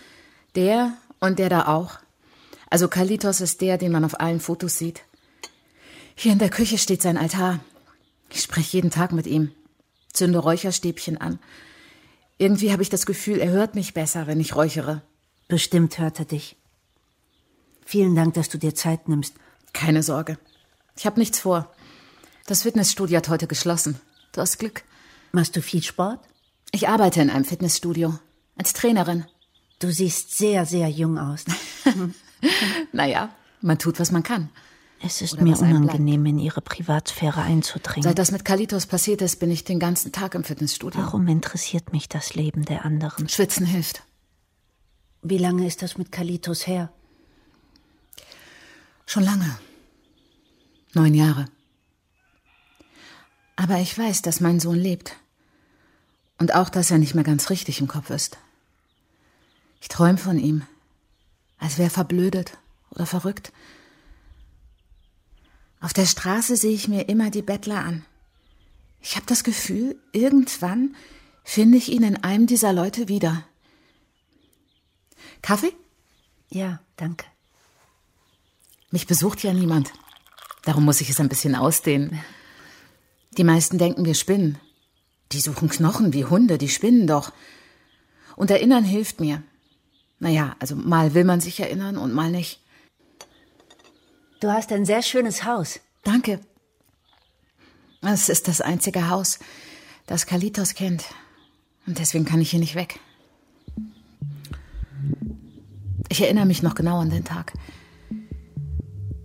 der und der da auch. Also Kalitos ist der, den man auf allen Fotos sieht. Hier in der Küche steht sein Altar. Ich spreche jeden Tag mit ihm. Zünde Räucherstäbchen an. Irgendwie habe ich das Gefühl, er hört mich besser, wenn ich räuchere. Bestimmt hört er dich. Vielen Dank, dass du dir Zeit nimmst. Keine Sorge. Ich habe nichts vor. Das Fitnessstudio hat heute geschlossen. Du hast Glück. Machst du viel Sport? Ich arbeite in einem Fitnessstudio. Als Trainerin. Du siehst sehr, sehr jung aus. (laughs) naja, man tut, was man kann. Es ist Oder mir unangenehm, in ihre Privatsphäre einzudringen. Seit das mit Kalitos passiert ist, bin ich den ganzen Tag im Fitnessstudio. Warum interessiert mich das Leben der anderen? Schwitzen hilft. Wie lange ist das mit Kalitos her? Schon lange. Neun Jahre. Aber ich weiß, dass mein Sohn lebt. Und auch, dass er nicht mehr ganz richtig im Kopf ist. Ich träume von ihm. Als wäre er verblödet oder verrückt. Auf der Straße sehe ich mir immer die Bettler an. Ich habe das Gefühl, irgendwann finde ich ihn in einem dieser Leute wieder. Kaffee? Ja, danke. Mich besucht ja niemand. Darum muss ich es ein bisschen ausdehnen. Die meisten denken, wir spinnen. Die suchen Knochen wie Hunde, die spinnen doch. Und erinnern hilft mir. Naja, also mal will man sich erinnern und mal nicht. Du hast ein sehr schönes Haus. Danke. Es ist das einzige Haus, das Kalitos kennt. Und deswegen kann ich hier nicht weg. Ich erinnere mich noch genau an den Tag.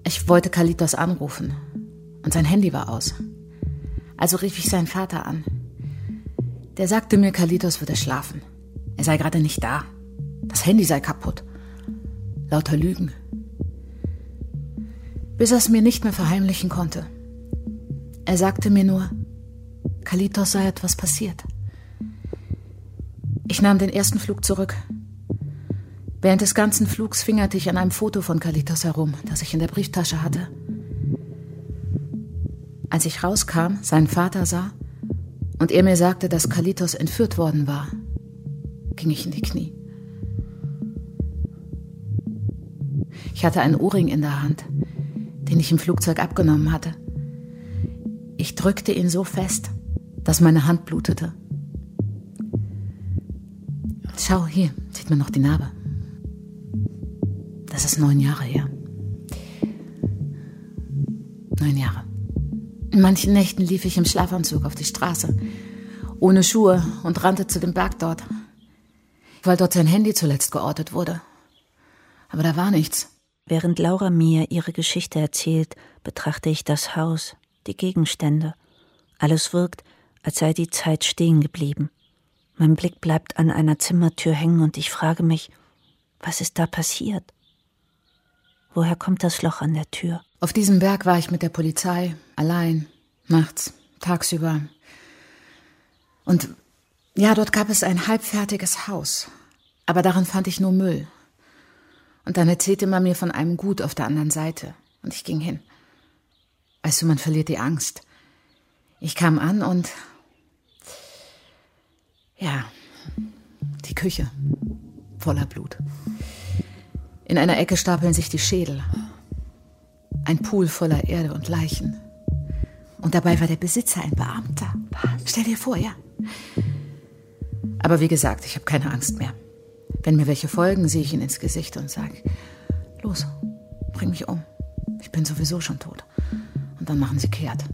Ich wollte Kalitos anrufen. Und sein Handy war aus. Also rief ich seinen Vater an. Der sagte mir, Kalitos würde schlafen. Er sei gerade nicht da. Das Handy sei kaputt. Lauter Lügen. Bis er es mir nicht mehr verheimlichen konnte. Er sagte mir nur, Kalitos sei etwas passiert. Ich nahm den ersten Flug zurück. Während des ganzen Flugs fingerte ich an einem Foto von Kalitos herum, das ich in der Brieftasche hatte. Als ich rauskam, seinen Vater sah und er mir sagte, dass Kalitos entführt worden war, ging ich in die Knie. Ich hatte einen Ohrring in der Hand, den ich im Flugzeug abgenommen hatte. Ich drückte ihn so fest, dass meine Hand blutete. Schau, hier sieht man noch die Narbe. Das ist neun Jahre her. Neun Jahre. In manchen Nächten lief ich im Schlafanzug auf die Straße, ohne Schuhe und rannte zu dem Berg dort, weil dort sein Handy zuletzt geortet wurde. Aber da war nichts. Während Laura mir ihre Geschichte erzählt, betrachte ich das Haus, die Gegenstände. Alles wirkt, als sei die Zeit stehen geblieben. Mein Blick bleibt an einer Zimmertür hängen und ich frage mich, was ist da passiert? Woher kommt das Loch an der Tür? Auf diesem Berg war ich mit der Polizei, allein, nachts, tagsüber. Und ja, dort gab es ein halbfertiges Haus. Aber darin fand ich nur Müll. Und dann erzählte man mir von einem Gut auf der anderen Seite. Und ich ging hin. Weißt du, man verliert die Angst. Ich kam an und. Ja, die Küche. Voller Blut. In einer Ecke stapeln sich die Schädel. Ein Pool voller Erde und Leichen. Und dabei war der Besitzer ein Beamter. Stell dir vor, ja. Aber wie gesagt, ich habe keine Angst mehr. Wenn mir welche folgen, sehe ich ihnen ins Gesicht und sage, los, bring mich um. Ich bin sowieso schon tot. Und dann machen sie kehrt.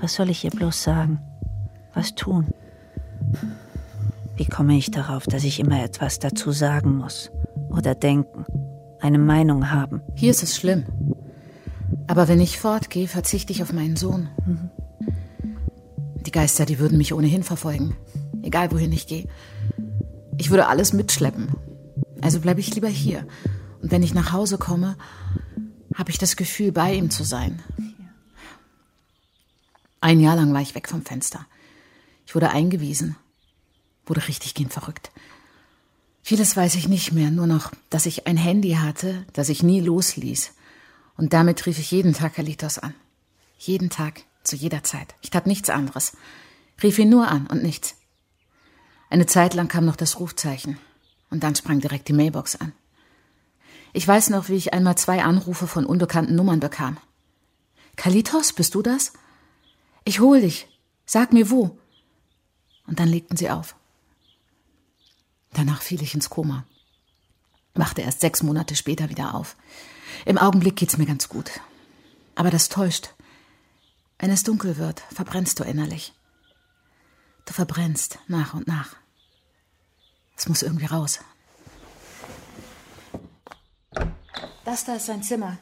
Was soll ich ihr bloß sagen? Was tun? Wie komme ich darauf, dass ich immer etwas dazu sagen muss? Oder denken? Eine Meinung haben? Hier ist es schlimm. Aber wenn ich fortgehe, verzichte ich auf meinen Sohn. Die Geister, die würden mich ohnehin verfolgen. Egal wohin ich gehe. Ich würde alles mitschleppen. Also bleibe ich lieber hier. Und wenn ich nach Hause komme, habe ich das Gefühl, bei ihm zu sein. Ein Jahr lang war ich weg vom Fenster. Ich wurde eingewiesen. Wurde richtig gehend verrückt. Vieles weiß ich nicht mehr, nur noch, dass ich ein Handy hatte, das ich nie losließ. Und damit rief ich jeden Tag Kalitos an. Jeden Tag, zu jeder Zeit. Ich tat nichts anderes. Rief ihn nur an und nichts. Eine Zeit lang kam noch das Rufzeichen. Und dann sprang direkt die Mailbox an. Ich weiß noch, wie ich einmal zwei Anrufe von unbekannten Nummern bekam. Kalitos, bist du das? Ich hol dich. Sag mir wo. Und dann legten sie auf. Danach fiel ich ins Koma. Wachte erst sechs Monate später wieder auf. Im Augenblick geht's mir ganz gut. Aber das täuscht. Wenn es dunkel wird, verbrennst du innerlich. Du verbrennst nach und nach. Es muss irgendwie raus. Das da ist sein Zimmer.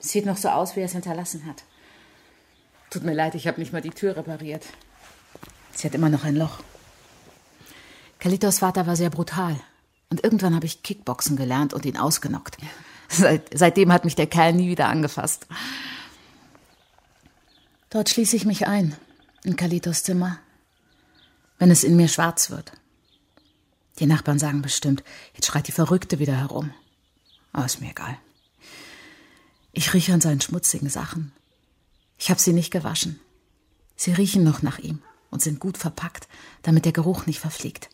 Sieht noch so aus, wie er es hinterlassen hat. Tut mir leid, ich habe nicht mal die Tür repariert. Sie hat immer noch ein Loch. Kalitos Vater war sehr brutal. Und irgendwann habe ich Kickboxen gelernt und ihn ausgenockt. Seit, seitdem hat mich der Kerl nie wieder angefasst. Dort schließe ich mich ein, in Kalitos Zimmer, wenn es in mir schwarz wird. Die Nachbarn sagen bestimmt, jetzt schreit die Verrückte wieder herum. Aber ist mir egal. Ich rieche an seinen schmutzigen Sachen. Ich habe sie nicht gewaschen. Sie riechen noch nach ihm und sind gut verpackt, damit der Geruch nicht verfliegt.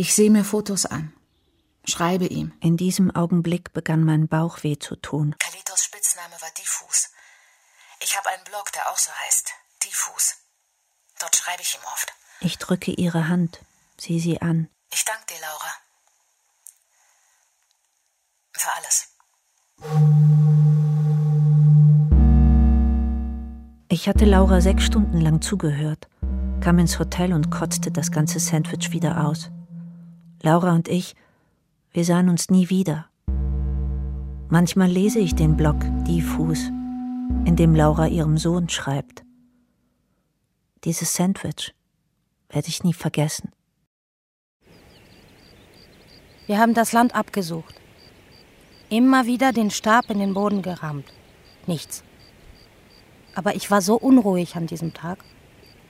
Ich sehe mir Fotos an, schreibe ihm. In diesem Augenblick begann mein Bauch weh zu tun. Kalitos Spitzname war Diffus. Ich habe einen Blog, der auch so heißt. Diffus. Dort schreibe ich ihm oft. Ich drücke ihre Hand, sieh sie an. Ich danke dir, Laura. Für alles. Ich hatte Laura sechs Stunden lang zugehört, kam ins Hotel und kotzte das ganze Sandwich wieder aus. Laura und ich, wir sahen uns nie wieder. Manchmal lese ich den Blog Diffus, in dem Laura ihrem Sohn schreibt. Dieses Sandwich werde ich nie vergessen. Wir haben das Land abgesucht. Immer wieder den Stab in den Boden gerammt. Nichts. Aber ich war so unruhig an diesem Tag.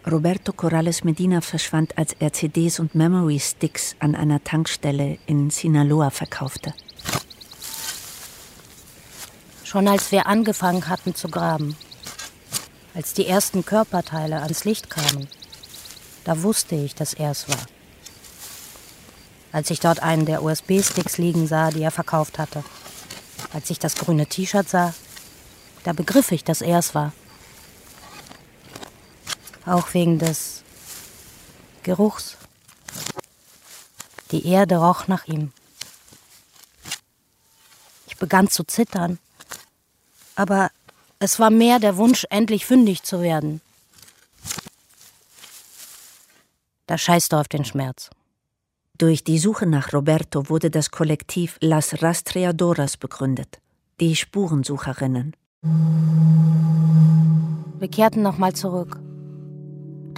Roberto Corrales Medina verschwand, als er CDs und Memory Sticks an einer Tankstelle in Sinaloa verkaufte. Schon als wir angefangen hatten zu graben, als die ersten Körperteile ans Licht kamen, da wusste ich, dass er es war. Als ich dort einen der USB-Sticks liegen sah, die er verkauft hatte, als ich das grüne T-Shirt sah, da begriff ich, dass er es war. Auch wegen des Geruchs. Die Erde roch nach ihm. Ich begann zu zittern. Aber es war mehr der Wunsch, endlich fündig zu werden. Da scheißt du auf den Schmerz. Durch die Suche nach Roberto wurde das Kollektiv Las Rastreadoras begründet, die Spurensucherinnen. Wir kehrten nochmal zurück,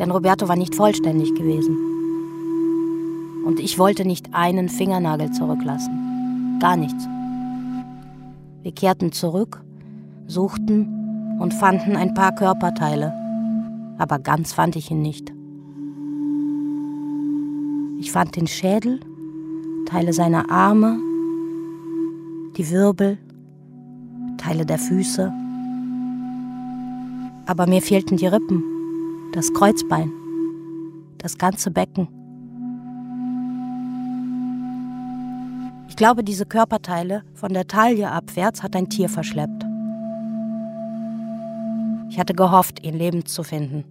denn Roberto war nicht vollständig gewesen. Und ich wollte nicht einen Fingernagel zurücklassen. Gar nichts. Wir kehrten zurück, suchten und fanden ein paar Körperteile. Aber ganz fand ich ihn nicht. Ich fand den Schädel, Teile seiner Arme, die Wirbel, Teile der Füße. Aber mir fehlten die Rippen, das Kreuzbein, das ganze Becken. Ich glaube, diese Körperteile von der Taille abwärts hat ein Tier verschleppt. Ich hatte gehofft, ihn lebend zu finden.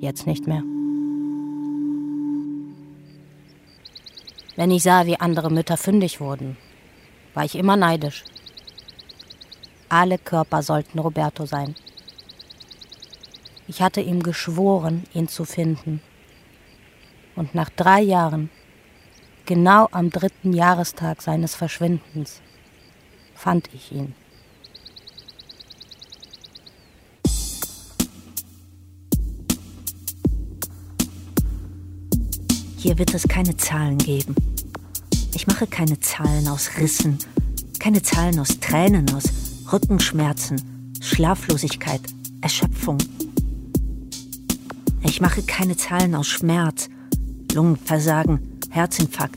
Jetzt nicht mehr. Wenn ich sah, wie andere Mütter fündig wurden, war ich immer neidisch. Alle Körper sollten Roberto sein. Ich hatte ihm geschworen, ihn zu finden. Und nach drei Jahren, genau am dritten Jahrestag seines Verschwindens, fand ich ihn. Hier wird es keine Zahlen geben. Ich mache keine Zahlen aus Rissen, keine Zahlen aus Tränen, aus Rückenschmerzen, Schlaflosigkeit, Erschöpfung. Ich mache keine Zahlen aus Schmerz, Lungenversagen, Herzinfarkt.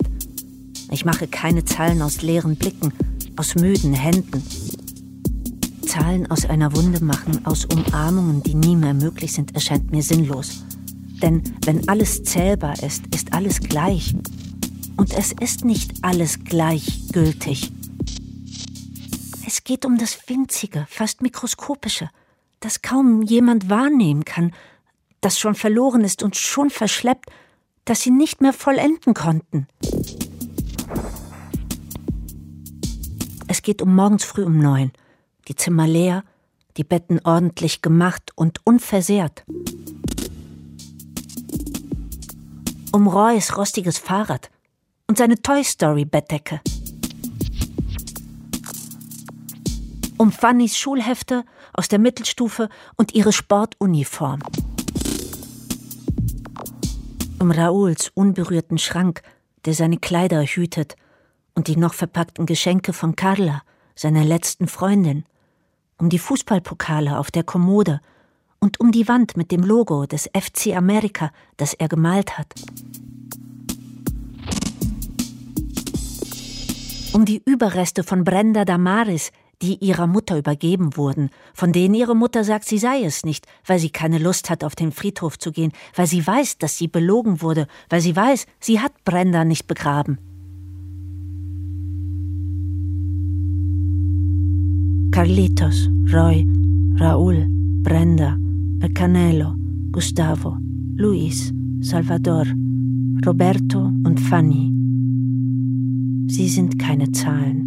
Ich mache keine Zahlen aus leeren Blicken, aus müden Händen. Zahlen aus einer Wunde machen, aus Umarmungen, die nie mehr möglich sind, erscheint mir sinnlos. Denn wenn alles zählbar ist, ist alles gleich. Und es ist nicht alles gleichgültig. Es geht um das Winzige, fast Mikroskopische, das kaum jemand wahrnehmen kann, das schon verloren ist und schon verschleppt, das sie nicht mehr vollenden konnten. Es geht um morgens früh um neun, die Zimmer leer, die Betten ordentlich gemacht und unversehrt. um Roys rostiges Fahrrad und seine Toy Story Bettdecke. um Fannys Schulhefte aus der Mittelstufe und ihre Sportuniform. Um Rauls unberührten Schrank, der seine Kleider hütet, und die noch verpackten Geschenke von Carla, seiner letzten Freundin, um die Fußballpokale auf der Kommode und um die Wand mit dem Logo des FC Amerika, das er gemalt hat. Um die Überreste von Brenda Damaris, die ihrer Mutter übergeben wurden, von denen ihre Mutter sagt, sie sei es nicht, weil sie keine Lust hat, auf den Friedhof zu gehen, weil sie weiß, dass sie belogen wurde, weil sie weiß, sie hat Brenda nicht begraben. Carlitos, Roy, Raúl, Brenda, El Canelo, Gustavo, Luis, Salvador, Roberto und Fanny. Sie sind keine Zahlen.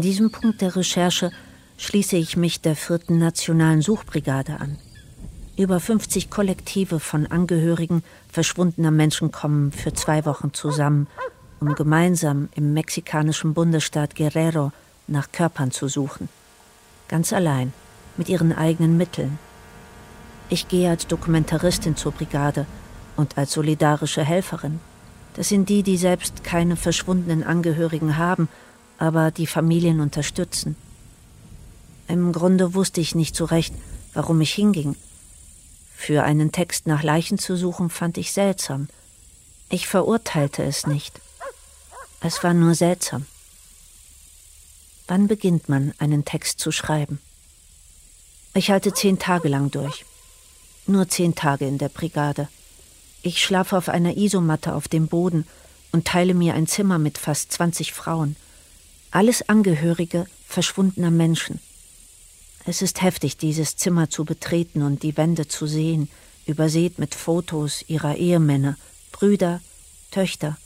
An diesem Punkt der Recherche schließe ich mich der vierten Nationalen Suchbrigade an. Über 50 Kollektive von Angehörigen verschwundener Menschen kommen für zwei Wochen zusammen, um gemeinsam im mexikanischen Bundesstaat Guerrero nach Körpern zu suchen. Ganz allein, mit ihren eigenen Mitteln. Ich gehe als Dokumentaristin zur Brigade und als solidarische Helferin. Das sind die, die selbst keine verschwundenen Angehörigen haben, aber die Familien unterstützen. Im Grunde wusste ich nicht so recht, warum ich hinging für einen Text nach Leichen zu suchen, fand ich seltsam. Ich verurteilte es nicht. Es war nur seltsam. Wann beginnt man, einen Text zu schreiben? Ich halte zehn Tage lang durch. Nur zehn Tage in der Brigade. Ich schlafe auf einer Isomatte auf dem Boden und teile mir ein Zimmer mit fast 20 Frauen. Alles Angehörige verschwundener Menschen. Es ist heftig, dieses Zimmer zu betreten und die Wände zu sehen, übersät mit Fotos ihrer Ehemänner, Brüder, Töchter.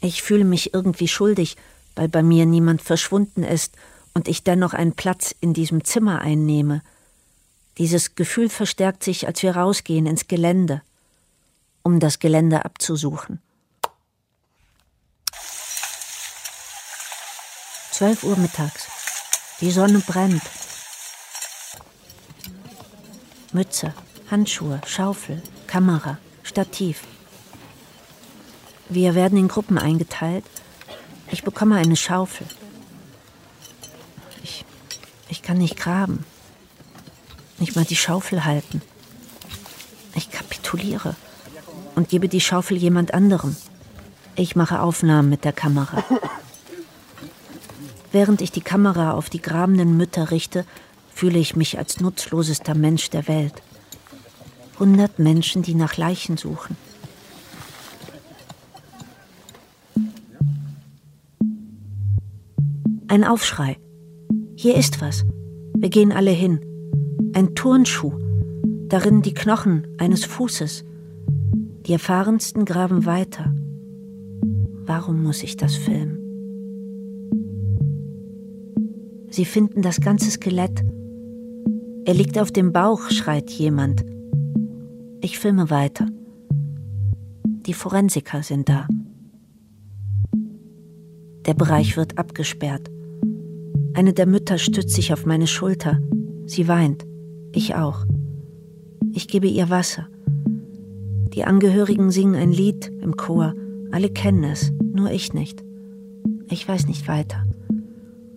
Ich fühle mich irgendwie schuldig, weil bei mir niemand verschwunden ist und ich dennoch einen Platz in diesem Zimmer einnehme. Dieses Gefühl verstärkt sich, als wir rausgehen ins Gelände, um das Gelände abzusuchen. Zwölf Uhr mittags. Die Sonne brennt. Mütze, Handschuhe, Schaufel, Kamera, Stativ. Wir werden in Gruppen eingeteilt. Ich bekomme eine Schaufel. Ich, ich kann nicht graben. Nicht mal die Schaufel halten. Ich kapituliere und gebe die Schaufel jemand anderem. Ich mache Aufnahmen mit der Kamera. Während ich die Kamera auf die grabenden Mütter richte, fühle ich mich als nutzlosester Mensch der Welt. Hundert Menschen, die nach Leichen suchen. Ein Aufschrei. Hier ist was. Wir gehen alle hin. Ein Turnschuh. Darin die Knochen eines Fußes. Die erfahrensten graben weiter. Warum muss ich das filmen? Sie finden das ganze Skelett er liegt auf dem Bauch, schreit jemand. Ich filme weiter. Die Forensiker sind da. Der Bereich wird abgesperrt. Eine der Mütter stützt sich auf meine Schulter. Sie weint. Ich auch. Ich gebe ihr Wasser. Die Angehörigen singen ein Lied im Chor. Alle kennen es, nur ich nicht. Ich weiß nicht weiter.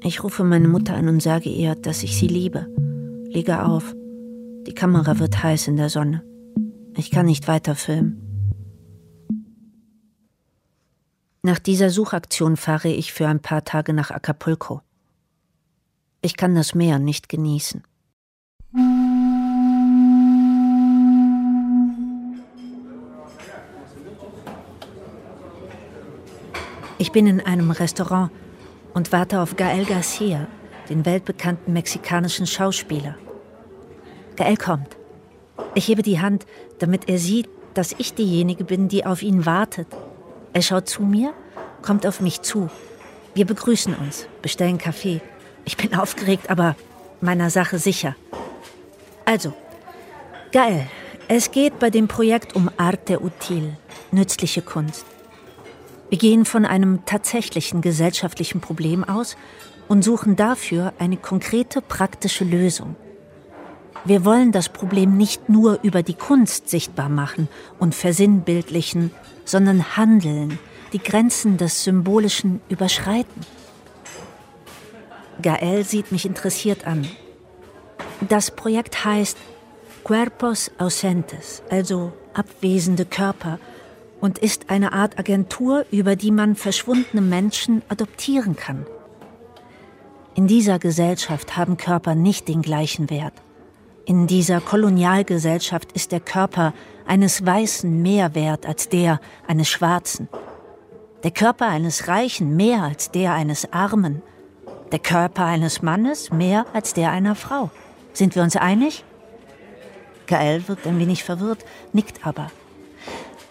Ich rufe meine Mutter an und sage ihr, dass ich sie liebe. Lege auf. Die Kamera wird heiß in der Sonne. Ich kann nicht weiter filmen. Nach dieser Suchaktion fahre ich für ein paar Tage nach Acapulco. Ich kann das Meer nicht genießen. Ich bin in einem Restaurant und warte auf Gael Garcia, den weltbekannten mexikanischen Schauspieler. Gael kommt. Ich hebe die Hand, damit er sieht, dass ich diejenige bin, die auf ihn wartet. Er schaut zu mir, kommt auf mich zu. Wir begrüßen uns, bestellen Kaffee. Ich bin aufgeregt, aber meiner Sache sicher. Also, Geil. Es geht bei dem Projekt um Arte Util, nützliche Kunst. Wir gehen von einem tatsächlichen gesellschaftlichen Problem aus und suchen dafür eine konkrete praktische Lösung. Wir wollen das Problem nicht nur über die Kunst sichtbar machen und versinnbildlichen, sondern handeln, die Grenzen des Symbolischen überschreiten. Gael sieht mich interessiert an. Das Projekt heißt Cuerpos Ausentes, also abwesende Körper, und ist eine Art Agentur, über die man verschwundene Menschen adoptieren kann. In dieser Gesellschaft haben Körper nicht den gleichen Wert. In dieser Kolonialgesellschaft ist der Körper eines Weißen mehr wert als der eines Schwarzen. Der Körper eines Reichen mehr als der eines Armen. Der Körper eines Mannes mehr als der einer Frau. Sind wir uns einig? Gael wirkt ein wenig verwirrt, nickt aber.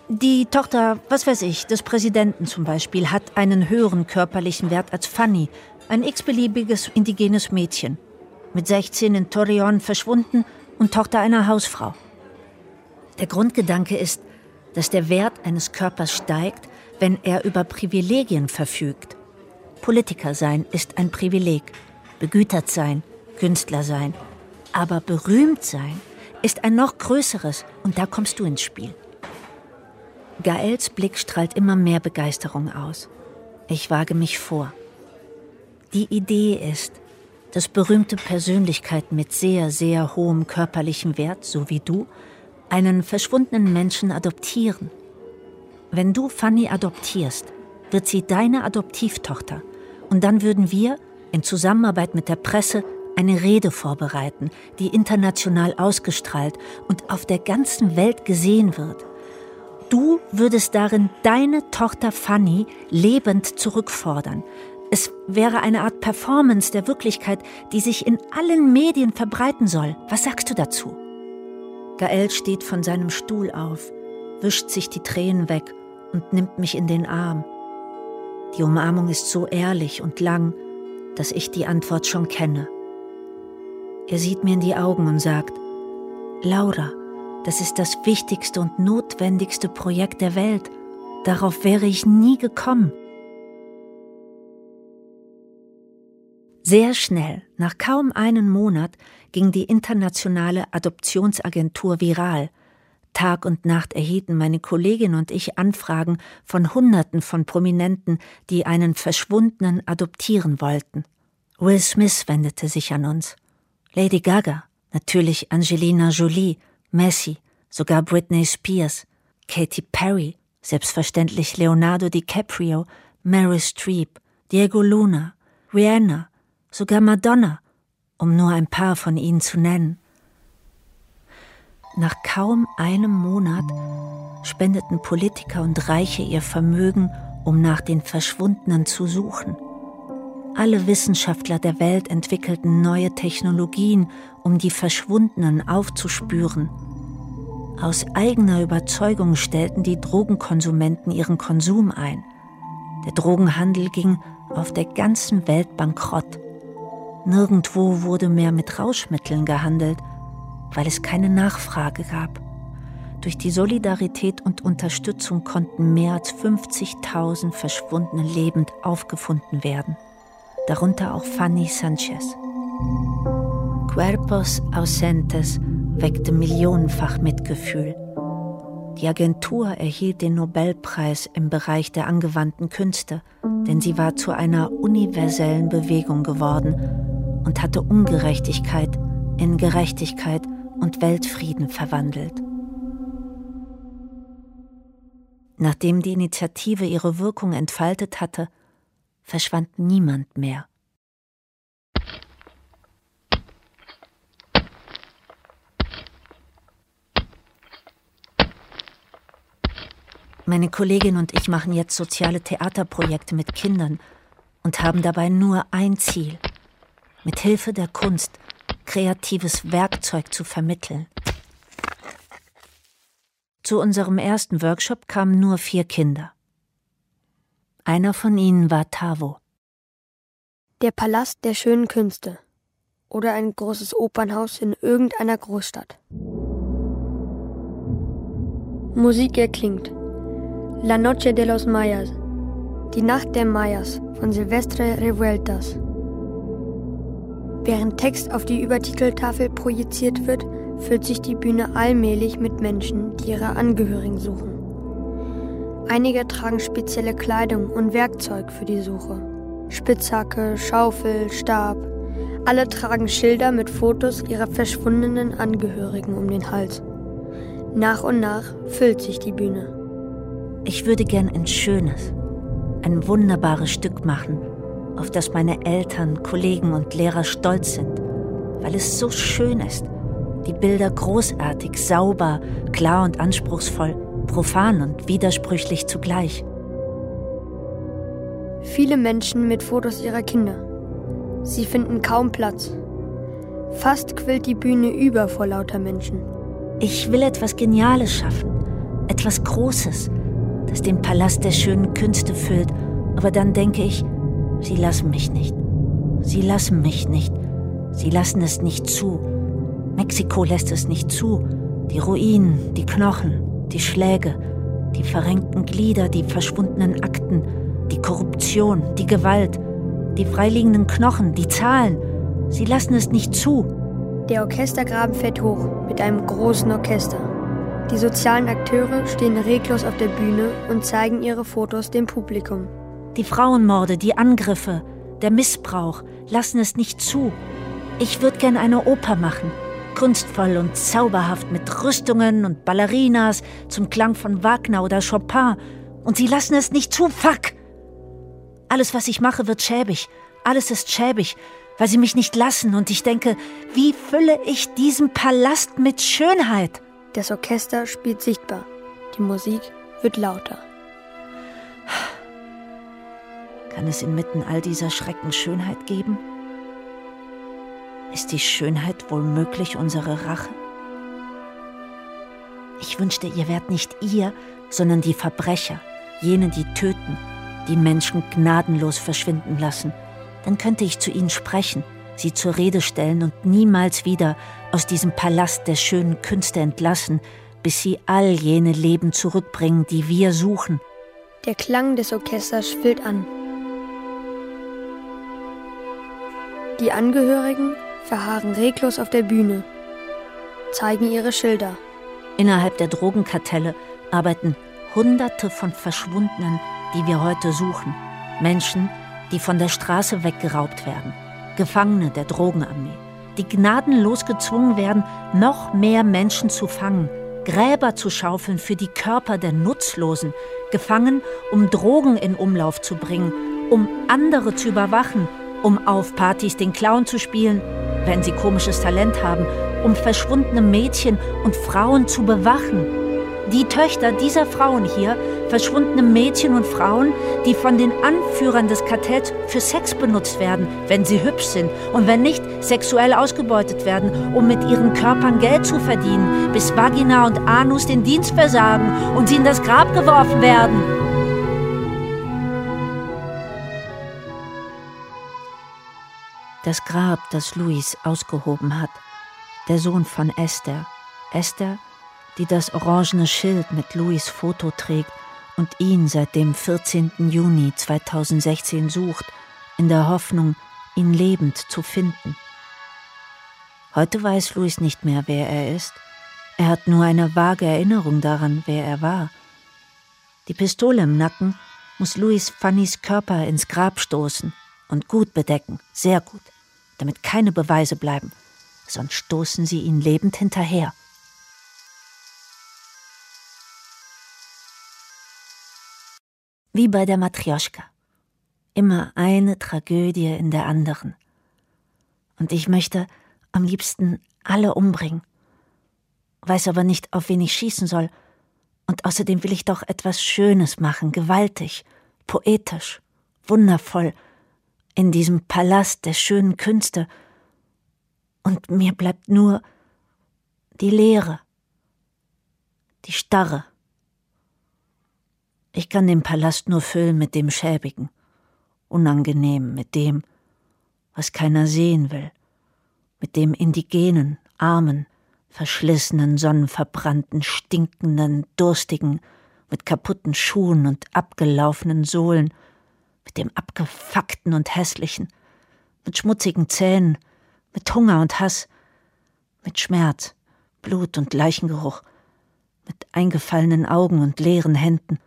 Die Tochter, was weiß ich, des Präsidenten zum Beispiel, hat einen höheren körperlichen Wert als Fanny, ein x-beliebiges indigenes Mädchen. Mit 16 in Torreon verschwunden und Tochter einer Hausfrau. Der Grundgedanke ist, dass der Wert eines Körpers steigt, wenn er über Privilegien verfügt. Politiker sein ist ein Privileg, begütert sein, Künstler sein. Aber berühmt sein ist ein noch größeres und da kommst du ins Spiel. Gaels Blick strahlt immer mehr Begeisterung aus. Ich wage mich vor. Die Idee ist, dass berühmte Persönlichkeiten mit sehr, sehr hohem körperlichem Wert, so wie du, einen verschwundenen Menschen adoptieren. Wenn du Fanny adoptierst, wird sie deine Adoptivtochter. Und dann würden wir, in Zusammenarbeit mit der Presse, eine Rede vorbereiten, die international ausgestrahlt und auf der ganzen Welt gesehen wird. Du würdest darin deine Tochter Fanny lebend zurückfordern. Es wäre eine Art Performance der Wirklichkeit, die sich in allen Medien verbreiten soll. Was sagst du dazu? Gael steht von seinem Stuhl auf, wischt sich die Tränen weg und nimmt mich in den Arm. Die Umarmung ist so ehrlich und lang, dass ich die Antwort schon kenne. Er sieht mir in die Augen und sagt, Laura, das ist das wichtigste und notwendigste Projekt der Welt. Darauf wäre ich nie gekommen. Sehr schnell, nach kaum einem Monat, ging die internationale Adoptionsagentur viral. Tag und Nacht erhielten meine Kollegin und ich Anfragen von Hunderten von Prominenten, die einen Verschwundenen adoptieren wollten. Will Smith wendete sich an uns. Lady Gaga, natürlich Angelina Jolie, Messi, sogar Britney Spears, Katy Perry, selbstverständlich Leonardo DiCaprio, Mary Streep, Diego Luna, Rihanna, sogar Madonna, um nur ein paar von ihnen zu nennen. Nach kaum einem Monat spendeten Politiker und Reiche ihr Vermögen, um nach den Verschwundenen zu suchen. Alle Wissenschaftler der Welt entwickelten neue Technologien, um die Verschwundenen aufzuspüren. Aus eigener Überzeugung stellten die Drogenkonsumenten ihren Konsum ein. Der Drogenhandel ging auf der ganzen Welt bankrott. Nirgendwo wurde mehr mit Rauschmitteln gehandelt, weil es keine Nachfrage gab. Durch die Solidarität und Unterstützung konnten mehr als 50.000 Verschwundene lebend aufgefunden werden darunter auch Fanny Sanchez. Cuerpos Ausentes weckte millionenfach Mitgefühl. Die Agentur erhielt den Nobelpreis im Bereich der angewandten Künste, denn sie war zu einer universellen Bewegung geworden und hatte Ungerechtigkeit in Gerechtigkeit und Weltfrieden verwandelt. Nachdem die Initiative ihre Wirkung entfaltet hatte, verschwand niemand mehr. Meine Kollegin und ich machen jetzt soziale Theaterprojekte mit Kindern und haben dabei nur ein Ziel, mit Hilfe der Kunst kreatives Werkzeug zu vermitteln. Zu unserem ersten Workshop kamen nur vier Kinder. Einer von ihnen war Tavo. Der Palast der schönen Künste oder ein großes Opernhaus in irgendeiner Großstadt. Musik erklingt. La Noche de los Mayas. Die Nacht der Mayas von Silvestre Revueltas. Während Text auf die Übertiteltafel projiziert wird, füllt sich die Bühne allmählich mit Menschen, die ihre Angehörigen suchen. Einige tragen spezielle Kleidung und Werkzeug für die Suche. Spitzhacke, Schaufel, Stab. Alle tragen Schilder mit Fotos ihrer verschwundenen Angehörigen um den Hals. Nach und nach füllt sich die Bühne. Ich würde gern ein schönes, ein wunderbares Stück machen, auf das meine Eltern, Kollegen und Lehrer stolz sind, weil es so schön ist. Die Bilder großartig, sauber, klar und anspruchsvoll, profan und widersprüchlich zugleich. Viele Menschen mit Fotos ihrer Kinder. Sie finden kaum Platz. Fast quillt die Bühne über vor lauter Menschen. Ich will etwas Geniales schaffen, etwas Großes, das den Palast der schönen Künste füllt, aber dann denke ich, sie lassen mich nicht. Sie lassen mich nicht. Sie lassen es nicht zu. Mexiko lässt es nicht zu. Die Ruinen, die Knochen, die Schläge, die verrenkten Glieder, die verschwundenen Akten, die Korruption, die Gewalt, die freiliegenden Knochen, die Zahlen. Sie lassen es nicht zu. Der Orchestergraben fährt hoch mit einem großen Orchester. Die sozialen Akteure stehen reglos auf der Bühne und zeigen ihre Fotos dem Publikum. Die Frauenmorde, die Angriffe, der Missbrauch lassen es nicht zu. Ich würde gern eine Oper machen. Kunstvoll und zauberhaft mit Rüstungen und Ballerinas zum Klang von Wagner oder Chopin. Und sie lassen es nicht zu. Fuck! Alles, was ich mache, wird schäbig. Alles ist schäbig, weil sie mich nicht lassen. Und ich denke, wie fülle ich diesen Palast mit Schönheit? Das Orchester spielt sichtbar. Die Musik wird lauter. Kann es inmitten all dieser Schrecken Schönheit geben? Ist die Schönheit womöglich unsere Rache? Ich wünschte, ihr wärt nicht ihr, sondern die Verbrecher, jene, die töten, die Menschen gnadenlos verschwinden lassen. Dann könnte ich zu ihnen sprechen, sie zur Rede stellen und niemals wieder aus diesem Palast der schönen Künste entlassen, bis sie all jene Leben zurückbringen, die wir suchen. Der Klang des Orchesters schwillt an. Die Angehörigen verharren reglos auf der Bühne, zeigen ihre Schilder. Innerhalb der Drogenkartelle arbeiten Hunderte von Verschwundenen, die wir heute suchen. Menschen, die von der Straße weggeraubt werden. Gefangene der Drogenarmee, die gnadenlos gezwungen werden, noch mehr Menschen zu fangen, Gräber zu schaufeln für die Körper der Nutzlosen, gefangen, um Drogen in Umlauf zu bringen, um andere zu überwachen, um auf Partys den Clown zu spielen, wenn sie komisches Talent haben, um verschwundene Mädchen und Frauen zu bewachen. Die Töchter dieser Frauen hier, verschwundene Mädchen und Frauen, die von den Anführern des Kartells für Sex benutzt werden, wenn sie hübsch sind und wenn nicht, sexuell ausgebeutet werden, um mit ihren Körpern Geld zu verdienen, bis Vagina und Anus den Dienst versagen und sie in das Grab geworfen werden. Das Grab, das Louis ausgehoben hat, der Sohn von Esther, Esther, die das orangene Schild mit Louis Foto trägt und ihn seit dem 14. Juni 2016 sucht, in der Hoffnung, ihn lebend zu finden. Heute weiß Louis nicht mehr, wer er ist. Er hat nur eine vage Erinnerung daran, wer er war. Die Pistole im Nacken muss Louis Fannys Körper ins Grab stoßen und gut bedecken, sehr gut, damit keine Beweise bleiben, sonst stoßen sie ihn lebend hinterher. Wie bei der Matrioschka. Immer eine Tragödie in der anderen. Und ich möchte am liebsten alle umbringen. Weiß aber nicht, auf wen ich schießen soll. Und außerdem will ich doch etwas Schönes machen, gewaltig, poetisch, wundervoll, in diesem Palast der schönen Künste. Und mir bleibt nur die Leere, die Starre. Ich kann den Palast nur füllen mit dem Schäbigen, unangenehm, mit dem, was keiner sehen will, mit dem Indigenen, Armen, verschlissenen, sonnenverbrannten, stinkenden, durstigen, mit kaputten Schuhen und abgelaufenen Sohlen, mit dem abgefuckten und hässlichen, mit schmutzigen Zähnen, mit Hunger und Hass, mit Schmerz, Blut und Leichengeruch, mit eingefallenen Augen und leeren Händen,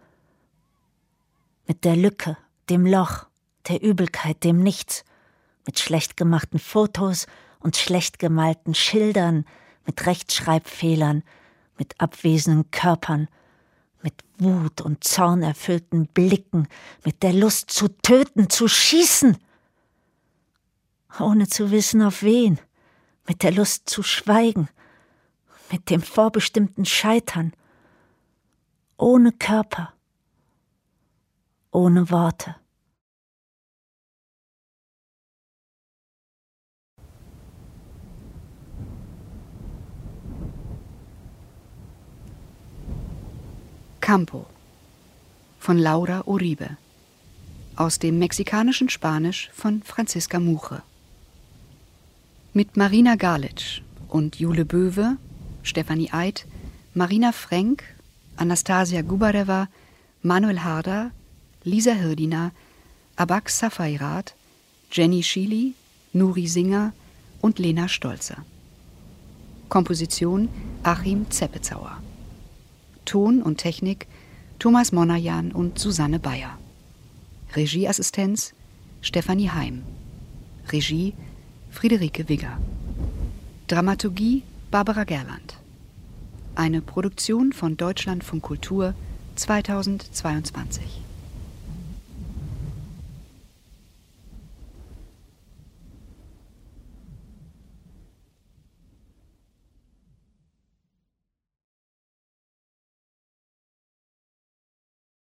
mit der Lücke, dem Loch, der Übelkeit, dem Nichts, mit schlecht gemachten Fotos und schlecht gemalten Schildern, mit Rechtschreibfehlern, mit abwesenden Körpern, mit Wut und Zorn erfüllten Blicken, mit der Lust zu töten, zu schießen, ohne zu wissen auf wen, mit der Lust zu schweigen, mit dem vorbestimmten Scheitern, ohne Körper, ohne Worte. Campo von Laura Uribe. Aus dem mexikanischen Spanisch von Franziska Muche. Mit Marina Galitsch und Jule Böwe, Stefanie Eid, Marina Frenk, Anastasia Gubareva, Manuel Harder, Lisa Hirdina, Abak Safairat, Jenny Schili, Nuri Singer und Lena Stolzer. Komposition Achim Zeppezauer. Ton und Technik Thomas Monajan und Susanne Bayer. Regieassistenz Stefanie Heim. Regie Friederike Wigger. Dramaturgie Barbara Gerland. Eine Produktion von Deutschlandfunk Kultur 2022.